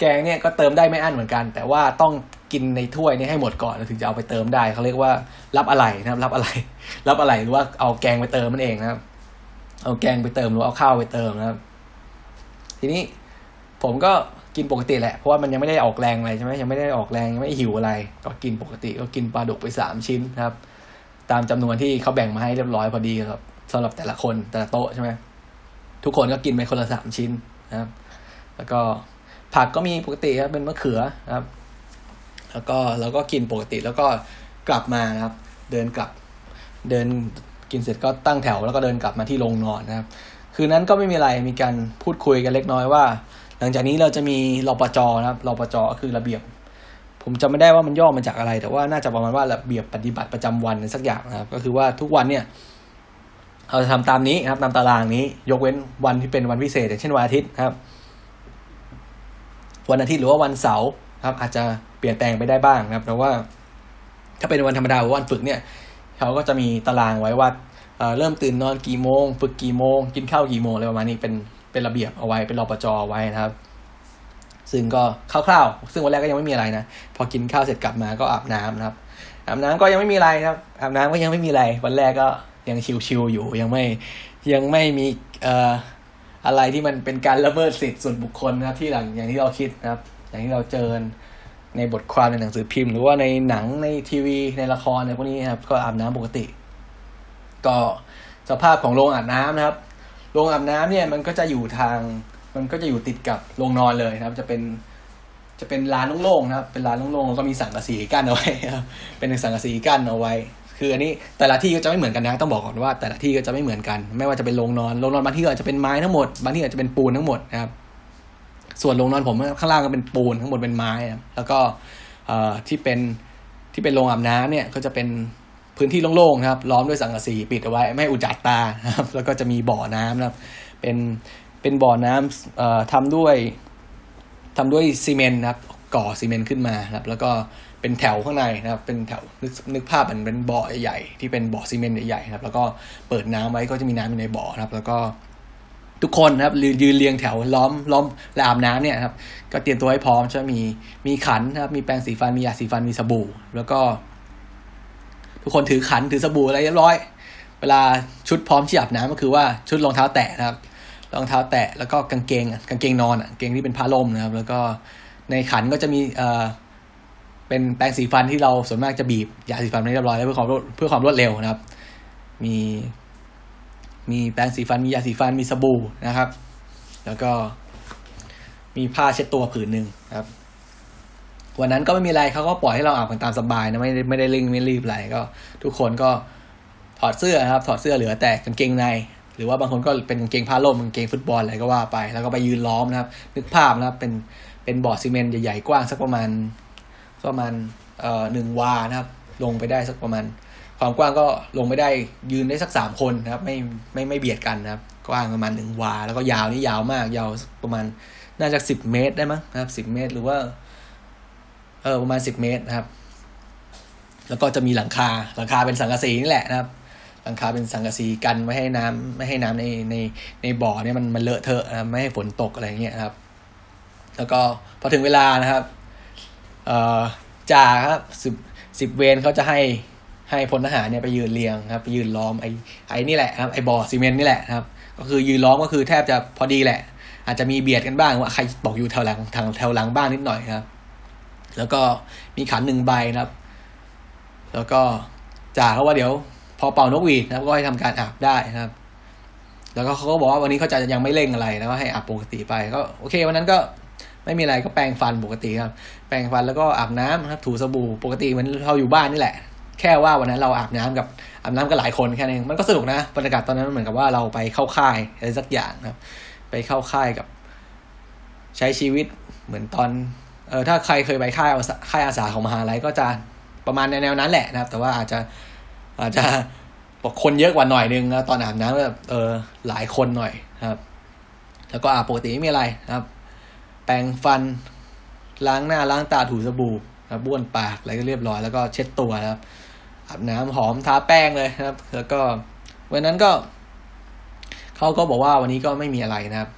แกงเนี่ยก็เติมได้ไม่อั้นเหมือนกัน แต่ว่าต้องกินในถ้วยนี่ให้หมดก่อนถึงจะเอาไปเติมได้เขาเรียกว่ารับอะไรนะครับ รับอะไร รับอะไรหรือว่าเอาแกงไปเติมมันเองนะครับ เอาแกงไปเติมหรือเอาข้าวไปเติมนะครับ ทีนี้ผมก็ กินปกติแหละเพราะว่ามันยังไม่ได้ออกแรงอะไรใช่ไหมยังไม่ได้ออกแรงยังไม่หิวอะไร ก็กินปกติก็กินปลาดุกไปสามชิ้นครับ ตามจำนวนที่เขาแบ่งมาให้เรียบร้อยพอดีครับสำหรับแต่ละคนแต่ละโต๊ะใช่ไหมทุกคนก็กินไปคนละสามชิ้นนะครับ แล้วก็ผักก็มีปกติครับเป็นมะเขือครับ แล้วก็เราก็กินปกติแล้วก็กลับมานะครับ เดินกลับ เดินกินเสร็จก็ตั้งแถวแล้วก็เดินกลับมาที่โรงนอนนะครับ คืนนั้นก็ไม่มีอะไรมีการพูดคุยกันเล็กน้อยว่า หลังจากนี้เราจะมีรปจนะครับรปจก็คือระเบียบ ผมจำไม่ได้ว่ามันย่อมาจากอะไร แต่ว่าน่าจะประมาณว่าระเบียบปฏิบัติประจำวันสักอย่างนะครับ ก็คือว่าทุกวันเนี่ยเราจะทำตามนี้นะครับตามตารางนี้ ยกเว้นวันที่เป็นวันพิเศษอย่างเช่นวันอาทิตย์ครับ วันอาทิตย์หรือว่าวันเสาร์ครับ อาจจะเปลี่ยนแปลงไปได้บ้างนะครับแต่ว่า ถ้าเป็นวันธรรมดาหรือวันฝึกเนี่ยเขาก็จะมีตารางไว้ว่าเริ่มตื่นนอนกี่โมง ฝึกกี่โมง กินข้าวกี่โมงอะไรประมาณนี้เป็น เป็นระเบียบเอาไว้เป็นรปจอไว้นะครับ ซึ่งก็คร่าวๆซึ่งวันแรกก็ยังไม่มีอะไรนะพอกินข้าวเสร็จกลับมาก็อาบน้ำนะครับ อาบน้ำก็ยังไม่มีอะไรครับอาบน้ำก็ยังไม่มีอะไร วันแรกก็ยังชิวๆอยู่ยังไม่ยังไม่มีเอ่ออะไรที่มันเป็นการละเมิดสิทธิส่วนบุคคลนะครับที่หลังอย่างที่เราคิดนะครับ อย่างที่เราเจอในบทความในหนังสือพิมพ์ หรือว่าในหนังในทีวีในละครในพวกนี้นะครับ ก็อาบน้ำปกติ ก็สภาพของโรงอาบน้ำนะครับ โรงอาบน้ำเนี่ยมันก็จะอยู่ทาง มันก็จะอยู่ติดกับโรงนอนเลยนะครับ จะเป็นจะเป็นลานโล่งๆนะครับ เป็นลานโล่งๆแล้วก็มีสังกะสีกั้นเอาไว้ครับเป็นสังกะสีกั้นเอาไว้ คืออันนี้แต่ละที่ก็จะไม่เหมือนกันนะต้องบอกก่อนว่า แต่ละที่ก็จะไม่เหมือนกัน ไม่ว่าจะเป็นโรงนอนโรงนอนบางที่อาจจะเป็นไม้ทั้งหมดบางที่อาจจะเป็นปูนทั้งหมดนะครับ ส่วนโรงนอนผมข้างล่างก็เป็นปูนข้างบนเป็นไม้แล้วก็ที่เป็นที่เป็นโรงอาบน้ำเนี่ยก็จะเป็น พื้นที่โล่งๆนะครับ ล้อมด้วยสังกะสีปิดเอาไว้ไม่ให้อุจจาตานะครับ แล้วก็จะมีบ่อน้ำนะครับ เป็นเป็นบ่อน้ำเอ่อทำด้วยทำด้วยซีเมนต์นะครับ ก่อซีเมนต์ขึ้นมาครับ แล้วก็เป็นแถวข้างในนะครับ เป็นแถวนึกนึกภาพเหมือนเป็นบ่อใหญ่ๆที่เป็นบ่อซีเมนต์ใหญ่ๆครับ แล้วก็เปิดน้ำไว้ก็จะมีน้ำอยู่ในบ่อนะครับ แล้วก็ทุกคนนะครับยืนเรียงแถวล้อมล้อมและอาบน้ำเนี่ยครับ ก็เตรียมตัวให้พร้อมจะมีมีขันนะครับ มีแปรงสีฟันมียาสีฟันมีสบู่ แล้วก็ ทุกคนถือขันถือสบู่อะไรเรียบร้อย เวลาชุดพร้อมที่อาบน้ำก็คือว่าชุดรองเท้าแตะนะครับรองเท้าแตะแล้วก็กางเกงกางเกงนอนอะกางเกงที่เป็นผ้าล่มนะครับ แล้วก็ในขันก็จะมีเอ่อเป็นแปรงสีฟันที่เราส่วนมากจะบีบยาสีฟันไม่เรียบร้อยแล้วเพื่อความเพื่อความรวดเร็วนะครับ มี มีแปรงสีฟันมียาสีฟันมีสบู่นะครับ แล้วก็มีผ้าเช็ดตัวผืนหนึ่งครับ วันนั้นก็ไม่มีอะไรเขาก็ปล่อยให้เราอาบกันตามสบายนะไม่ได้ไม่ได้เร่งไม่รีบอะไรก็ ทุกคนก็ถอดเสื้อนะครับ ถอดเสื้อเหลือแต่กางเกงใน หรือว่าบางคนก็เป็นกางเกงผ้าล่มกางเกงฟุตบอลอะไรก็ว่าไป แล้วก็ไปยืนล้อมนะครับ นึกภาพนะครับ เป็นเป็นบ่อซีเมนต์ใหญ่ๆกว้างสักประมาณประมาณเอ่อหนึ่งวานะครับ ลงไปได้สักประมาณ ความกว้างก็ลงไม่ได้ยืนได้สักสามคนนะครับ ไม่ไม่ไม่เบียดกันนะครับ กว้างประมาณหนึ่งวา แล้วก็ยาวนี่ยาวมากยาวประมาณน่าจะสิบเมตรได้มั้งนะครับสิบเมตร หรือว่า เออประมาณสิบเมตรนะครับ แล้วก็จะมีหลังคาหลังคาเป็นสังกะสีนี่แหละนะครับ หลังคาเป็นสังกะสีกันไม่ให้น้ำไม่ให้น้ำในในในบ่อเนี่ยมันมันเลอะเทอะนะไม่ให้ฝนตกอะไรเงี้ยครับ แล้วก็พอถึงเวลานะครับ เอ่อจ่าครับสิบสิบเวรเขาจะให้ให้พลทหารเนี่ยไปยืนเรียงครับไปยืนล้อมไอ้ไอ้นี่แหละครับไอ้บ่อซีเมนต์นี่แหละนะครับ ก็คือยืนล้อมก็คือแทบจะพอดีแหละ อาจจะมีเบียดกันบ้างว่าใครบอกอยู่แถวหลังทางแถวหลังบ้างนิดหน่อยครับ แล้วก็มีขันหนึ่งใบนะครับ แล้วก็จ่าเขาว่าเดี๋ยว พอเป่านกหวีดนะครับ ก็ให้ทำการอาบได้นะครับ แล้วก็เขาก็บอกว่าวันนี้เขาจะยังไม่เร่งอะไรแล้วก็ให้อาบปกติไปก็โอเค วันนั้นก็ไม่มีอะไรก็แปรงฟันปกติครับ แปรงฟันแล้วก็อาบน้ำนะครับ ถูสบู่ปกติเหมือนเราอยู่บ้านนี่แหละ แค่ว่าวันนั้นเราอาบน้ำกับอาบน้ำกับหลายคนแค่นั้นมันก็สนุกนะบรรยากาศตอนนั้นเหมือนกับว่าเราไปเข้าค่ายอะไรสักอย่างนะครับ ไปเข้าค่ายกับ ใช้ชีวิตเหมือนตอน เออถ้าใครเคยไปค่ายค่ายอาสาของมหาลัยก็จะประมาณแนวนั้นแหละนะครับ แต่ว่าอาจจะอาจจะบอกคนเยอะกว่าหน่อยนึงนะตอนอาบน้ำแบบเออหลายคนหน่อยครับ แล้วก็อาบปกติไม่มีอะไรนะครับ แปรงฟันล้างหน้าล้างตาถูสบู่นะบ้วนปากอะไรก็เรียบร้อยแล้วก็เช็ดตัวนะครับอาบน้ำหอมทาแป้งเลยนะครับ แล้วก็วันนั้นก็เขาก็บอกว่าวันนี้ก็ไม่มีอะไรนะครับ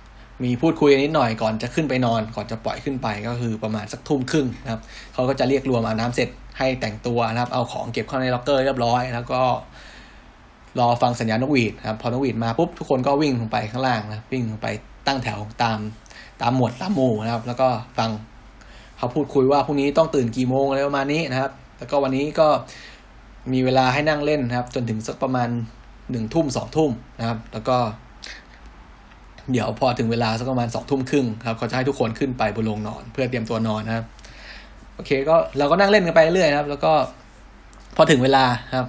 มีพูดคุยนิดหน่อยก่อนจะขึ้นไปนอน ก่อนจะปล่อยขึ้นไปก็คือประมาณสักทุ่มครึ่งนะครับเขาก็จะเรียกรวมอาบน้ำเสร็จให้แต่งตัวนะครับ เอาของเก็บเข้าในล็อกเกอร์เรียบร้อย แล้วก็รอฟังสัญญาณนกหวีดครับพอนกหวีดมาปุ๊บทุกคนก็วิ่งลงไปข้างล่างนะวิ่งลงไปตั้งแถวตามตามหมวดตามหมู่นะครับ แล้วก็ฟังเขาพูดคุยว่าพรุ่งนี้ต้องตื่นกี่โมงอะไรประมาณนี้นะครับ แล้วก็วันนี้ก็มีเวลาให้นั่งเล่นนะครับ จนถึงสักประมาณหนึ่งทุ่มสองทุ่มนะครับ แล้วก็ เดี๋ยวพอถึงเวลาสักประมาณสองทุ่มครึ่งครับเขาจะให้ทุกคนขึ้นไปบนโรงนอน เพื่อเตรียมตัวนอนนะครับ โอเคก็เราก็นั่งเล่นกันไปเรื่อยครับ แล้วก็พอถึงเวลาครับ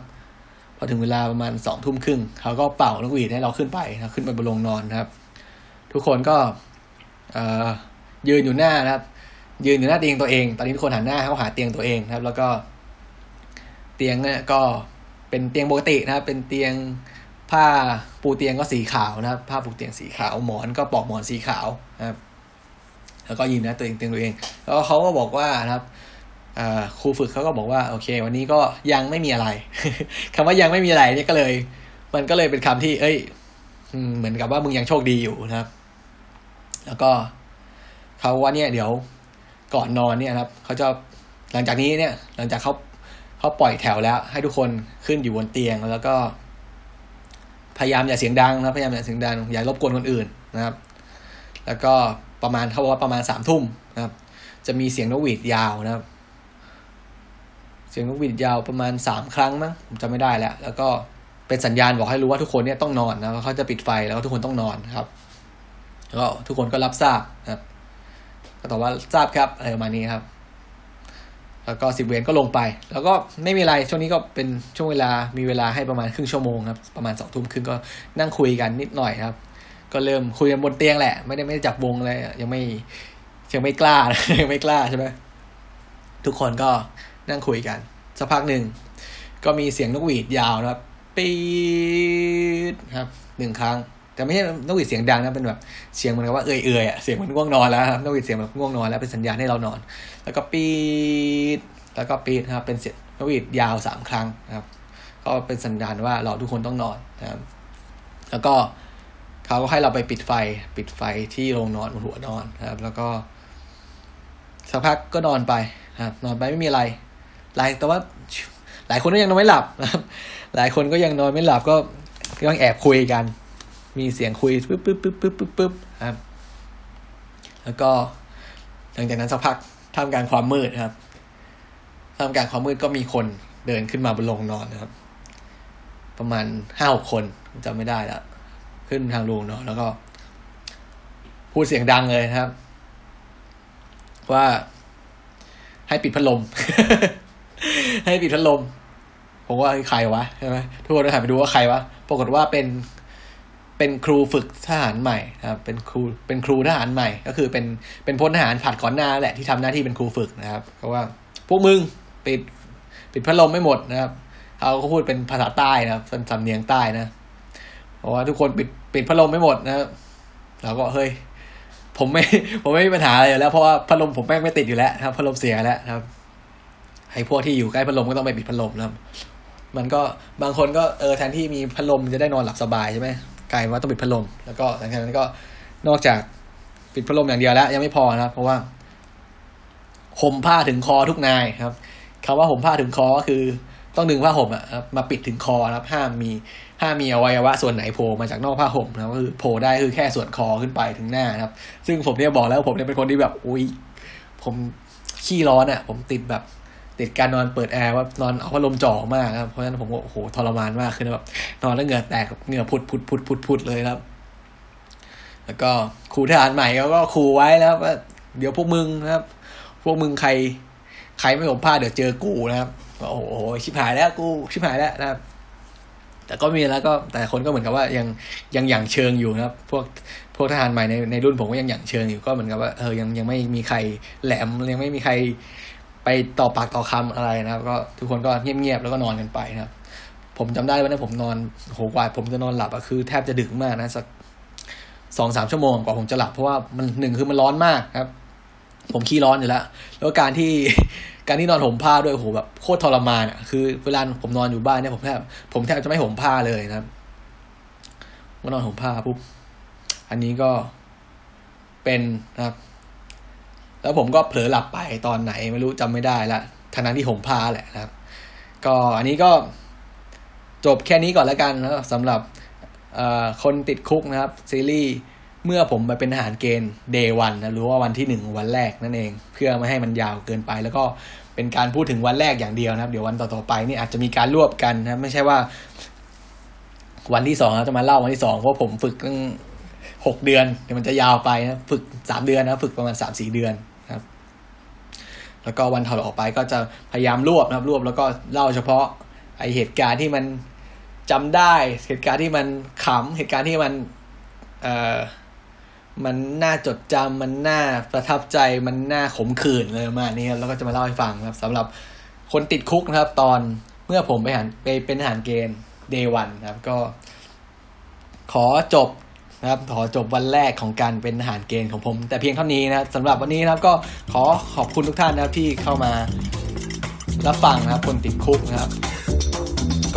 พอถึงเวลาประมาณสองทุ่มครึ่งเขาก็เป่านกหวีดให้เราขึ้นไปนะขึ้นไปบนโรงนอนนะครับ ทุกคนก็ยืนอยู่หน้านะครับ ยืนอยู่หน้าเตียงตัวเอง ตอนนี้ทุกคนหันหน้าเข้าหาเตียงตัวเองนะครับ แล้วก็เตียงเนี่ยก็เป็นเตียงปกตินะครับ เป็นเตียง ผ้าปูเตียงก็สีขาวนะครับผ้าปูเตียงสีขาวหมอนก็ปลอกหมอนสีขาวนะครับ แล้วก็ยืนนะตัวเองเตียงตัวเอง แล้วเขาก็บอกว่านะครับครูฝึกเขาก็บอกว่าโอเค วันนี้ก็ยังไม่มีอะไรคำว่ายังไม่มีอะไรเนี่ยก็เลย มันก็เลยเป็นคำที่ เอ้ยเหมือนกับว่ามึงยังโชคดีอยู่นะครับ แล้วก็เขาว่าเนี่ย เดี๋ยวก่อนนอนเนี่ยครับเขาจะหลังจากนี้เนี่ย หลังจากเขาเขาปล่อยแถวแล้ว ให้ทุกคนขึ้นอยู่บนเตียงแล้วก็ พยายามอย่าเสียงดังนะพยายามอย่าเสียงดังอย่ารบกวนคนอื่นนะครับ แล้วก็ประมาณเขาบอกว่าประมาณสามทุ่มนะครับ จะมีเสียงนกหวีดยาวนะครับ เสียงนกหวีดยาวประมาณสามครั้งมั้งผมจำไม่ได้แล้ว แล้วก็เป็นสัญญาณบอกให้รู้ว่าทุกคนเนี่ยต้องนอนนะเขาจะปิดไฟแล้วก็ทุกคนต้องนอนครับแล้วก็ทุกคนก็รับทราบนะครับก็ตอบว่าทราบครับอะไรประมาณนี้ครับ แล้วก็สิบเวรก็ลงไป แล้วก็ไม่มีอะไรช่วงนี้ก็เป็นช่วงเวลามีเวลาให้ประมาณครึ่งชั่วโมงครับประมาณสองทุ่มครึ่งก็นั่งคุยกันนิดหน่อยครับ ก็เริ่มคุยกันบนเตียงแหละ ไม่ได้ไม่ได้จับวงเลยยังไม่ยังไม่กล้ายังไม่กล้าใช่ไหมทุกคนก็นั่งคุยกันสักพักหนึ่งก็มีเสียงนกหวีดยาวนะครับปีดครับหนึ่งครั้ง แต่ไม่ใช่นกหวีดเสียงดังนะเป็นแบบเสียงเหมือนกับว่าเอื่อยเอื่อยอะเสียงมันง่วงนอนแล้วครับนกหวีดเสียงแบบง่วงนอนแล้วเป็นสัญญาณให้เรานอน แล้วก็ปีดแล้วก็ปีดครับเป็นเสียงนกหวีดยาวสามครั้งนะครับ ก็เป็นสัญญาณว่าเราทุกคนต้องนอนนะครับ แล้วก็เขาก็ให้เราไปปิดไฟ ปิดไฟที่โรงนอนบนหัวนอนนะครับ แล้วก็สักพักก็นอนไปครับ นอนไปไม่มีอะไรหลายแต่ว่าหลายคนก็ยังนอนไม่หลับนะครับ หลายคนก็ยังนอนไม่หลับก็ต้องแอบคุยกัน มีเสียงคุยปึ๊บปึ๊บปึ๊บปึ๊บปึ๊บปึ๊บครับ แล้วก็หลังจากนั้นสักพักท่ามกลางความมืดครับท่ามกลางความมืดก็มีคนเดินขึ้นมาบนโรงนอนนะครับ ประมาณห้าหกคนจำไม่ได้แล้วขึ้นทางโรงนอนแล้วก็ พูดเสียงดังเลยนะครับ ว่าให้ปิดพัดลม ให้ปิดพัดลมผมว่าใครวะใช่ไหมทุกคนหันไปดูว่าใครวะปรากฏว่าเป็น เป็นครูฝึกทหารใหม่นะครับเป็นครูเป็นครูทหารใหม่ ก็คือเป็นเป็นพลทหารผัดก่อนหน้าแหละที่ทำหน้าที่เป็นครูฝึกนะครับเพราะว่าพวกมึงปิดปิดพัดลมไม่หมดนะครับเขาก็พูดเป็นภาษาใต้นะครับสำเนียงใต้นะเพราะว่าทุกคนปิดปิดพัดลมไม่หมดนะครับเราก็เฮ้ยผมไม่ผมไม่มีปัญหาอะไรแล้วเพราะว่าพัดลมผมแม่งไม่ติดอยู่แล้วครับพัดลมเสียแล้วครับ ให้พวกที่อยู่ใกล้พัดลมก็ต้องไปปิดพัดลมนะครับ มันก็บางคนก็เออแทนที่มีพัดลมจะได้นอนหลับสบายใช่ไหม กลายว่าต้องปิดพัดลม แล้วก็หลังจากนั้นก็นอกจากปิดพัดลมอย่างเดียวแล้ว ยังไม่พอนะครับ เพราะว่าห่มผ้าถึงคอทุกนายครับคำว่าห่มผ้าถึงคอก็คือต้องดึงผ้าห่มอะมาปิดถึงคอนะครับห้ามมีห้ามมีอวัยวะส่วนไหนโผล่มาจากนอกผ้าห่มนะครับก็คือโผล่ได้คือแค่ส่วนคอขึ้นไปถึงหน้านะครับ ซึ่งผมเนี่ยบอกแล้วผมเนี่ยเป็นคนที่แบบอุ้ยผมขี้ร้อนอะผมติดแบบ ติดการนอนเปิดแอร์ว่านอนเอาพัดลมจ่อมากครับเพราะฉะนั้นผมก็โอ้โหทรมานมากคือแบบนอนแล้วเหงื่อแตกเหงื่อพุดพุดพุดพุดพุดเลยครับ แล้วก็ครูทหารใหม่เขาก็ครูไว้แล้วว่าเดี๋ยวพวกมึงนะครับ พวกมึงใคร ใครไม่ผมพลาเดี๋ยวเจอกูนะครับโอ้โหชิบหายแล้วกูชิบหายแล้วนะครับ แต่ก็มีแล้วก็แต่คนก็เหมือนกับว่ายังยังหยั่งเชิงอยู่นะครับ พวกพวกทหารใหม่ในในรุ่นผมก็ยังหยั่งเชิงอยู่ก็เหมือนกับว่าเออยังยังไม่มีใครแหลมยังไม่มีใคร ต่อปากต่อคำอะไรนะครับ ก็ทุกคนก็เงียบๆแล้วก็นอนกันไปนะครับ ผมจำได้ว่านะผมนอนโหกว่าผมจะนอนหลับอะคือแทบจะดึกมากนะสักสองสามชั่วโมงกว่าผมจะหลับเพราะว่ามันหนึ่งคือมันร้อนมากครับ ผมขี้ร้อนอยู่แล้ว แล้วการที่การที่นอนห่มผ้าด้วยโอ้โหแบบโคตรทรมานอะคือเวลาผมนอนอยู่บ้านเนี่ยผมแทบผมแทบจะไม่ห่มผ้าเลยนะครับก็นอนห่มผ้าปุ๊บอันนี้ก็เป็นนะครับ แล้วผมก็เผลอหลับไปตอนไหนไม่รู้จำไม่ได้ละทั้งนั้นที่ห่มผ้าแหละนะครับ ก็อันนี้ก็จบแค่นี้ก่อนแล้วกันนะสำหรับคนติดคุกนะครับ ซีรีส์เมื่อผมไปเป็นทหารเกณฑ์ day วันนะหรือว่าวันที่หนึ่งวันแรกนั่นเอง เพื่อไม่ให้มันยาวเกินไป แล้วก็เป็นการพูดถึงวันแรกอย่างเดียวนะครับ เดี๋ยววันต่อๆไปนี่อาจจะมีการรวบกันนะไม่ใช่ว่า วันที่สองเราจะมาเล่าวันที่สองเพราะผมฝึกตั้งหกเดือนเดี๋ยวมันจะยาวไปนะฝึกสามเดือนนะ ฝึกประมาณสามสี่เดือนนะ แล้วก็วันถัดออกไปก็จะพยายามรวบนะครับรวบแล้วก็เล่าเฉพาะไอเหตุการณ์ที่มันจำได้ เหตุการณ์ที่มันขำเหตุการณ์ที่มันเอ่อมันน่าจดจำมันน่าประทับใจมันน่าขมขื่นเลยประมาณนี้ครับแล้วก็จะมาเล่าให้ฟังครับสำหรับคนติดคุกนะครับ ตอนเมื่อผมไปหันไปเป็นทหารเกณฑ์ day one นครับ ก็ ขอจบ นะครับขอจบวันแรกของการเป็นทหารเกณฑ์ของผม แต่เพียงเท่านี้นะครับสำหรับวันนี้นะครับก็ขอขอบคุณทุกท่านนะครับที่เข้ามารับฟังนะครับคนติดคุกนะครับ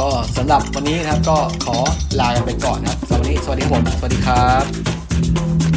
ก็สำหรับวันนี้นะครับก็ขอลาไปก่อนนะครับสวัสดีสวัสดีผม สวัสดีครับ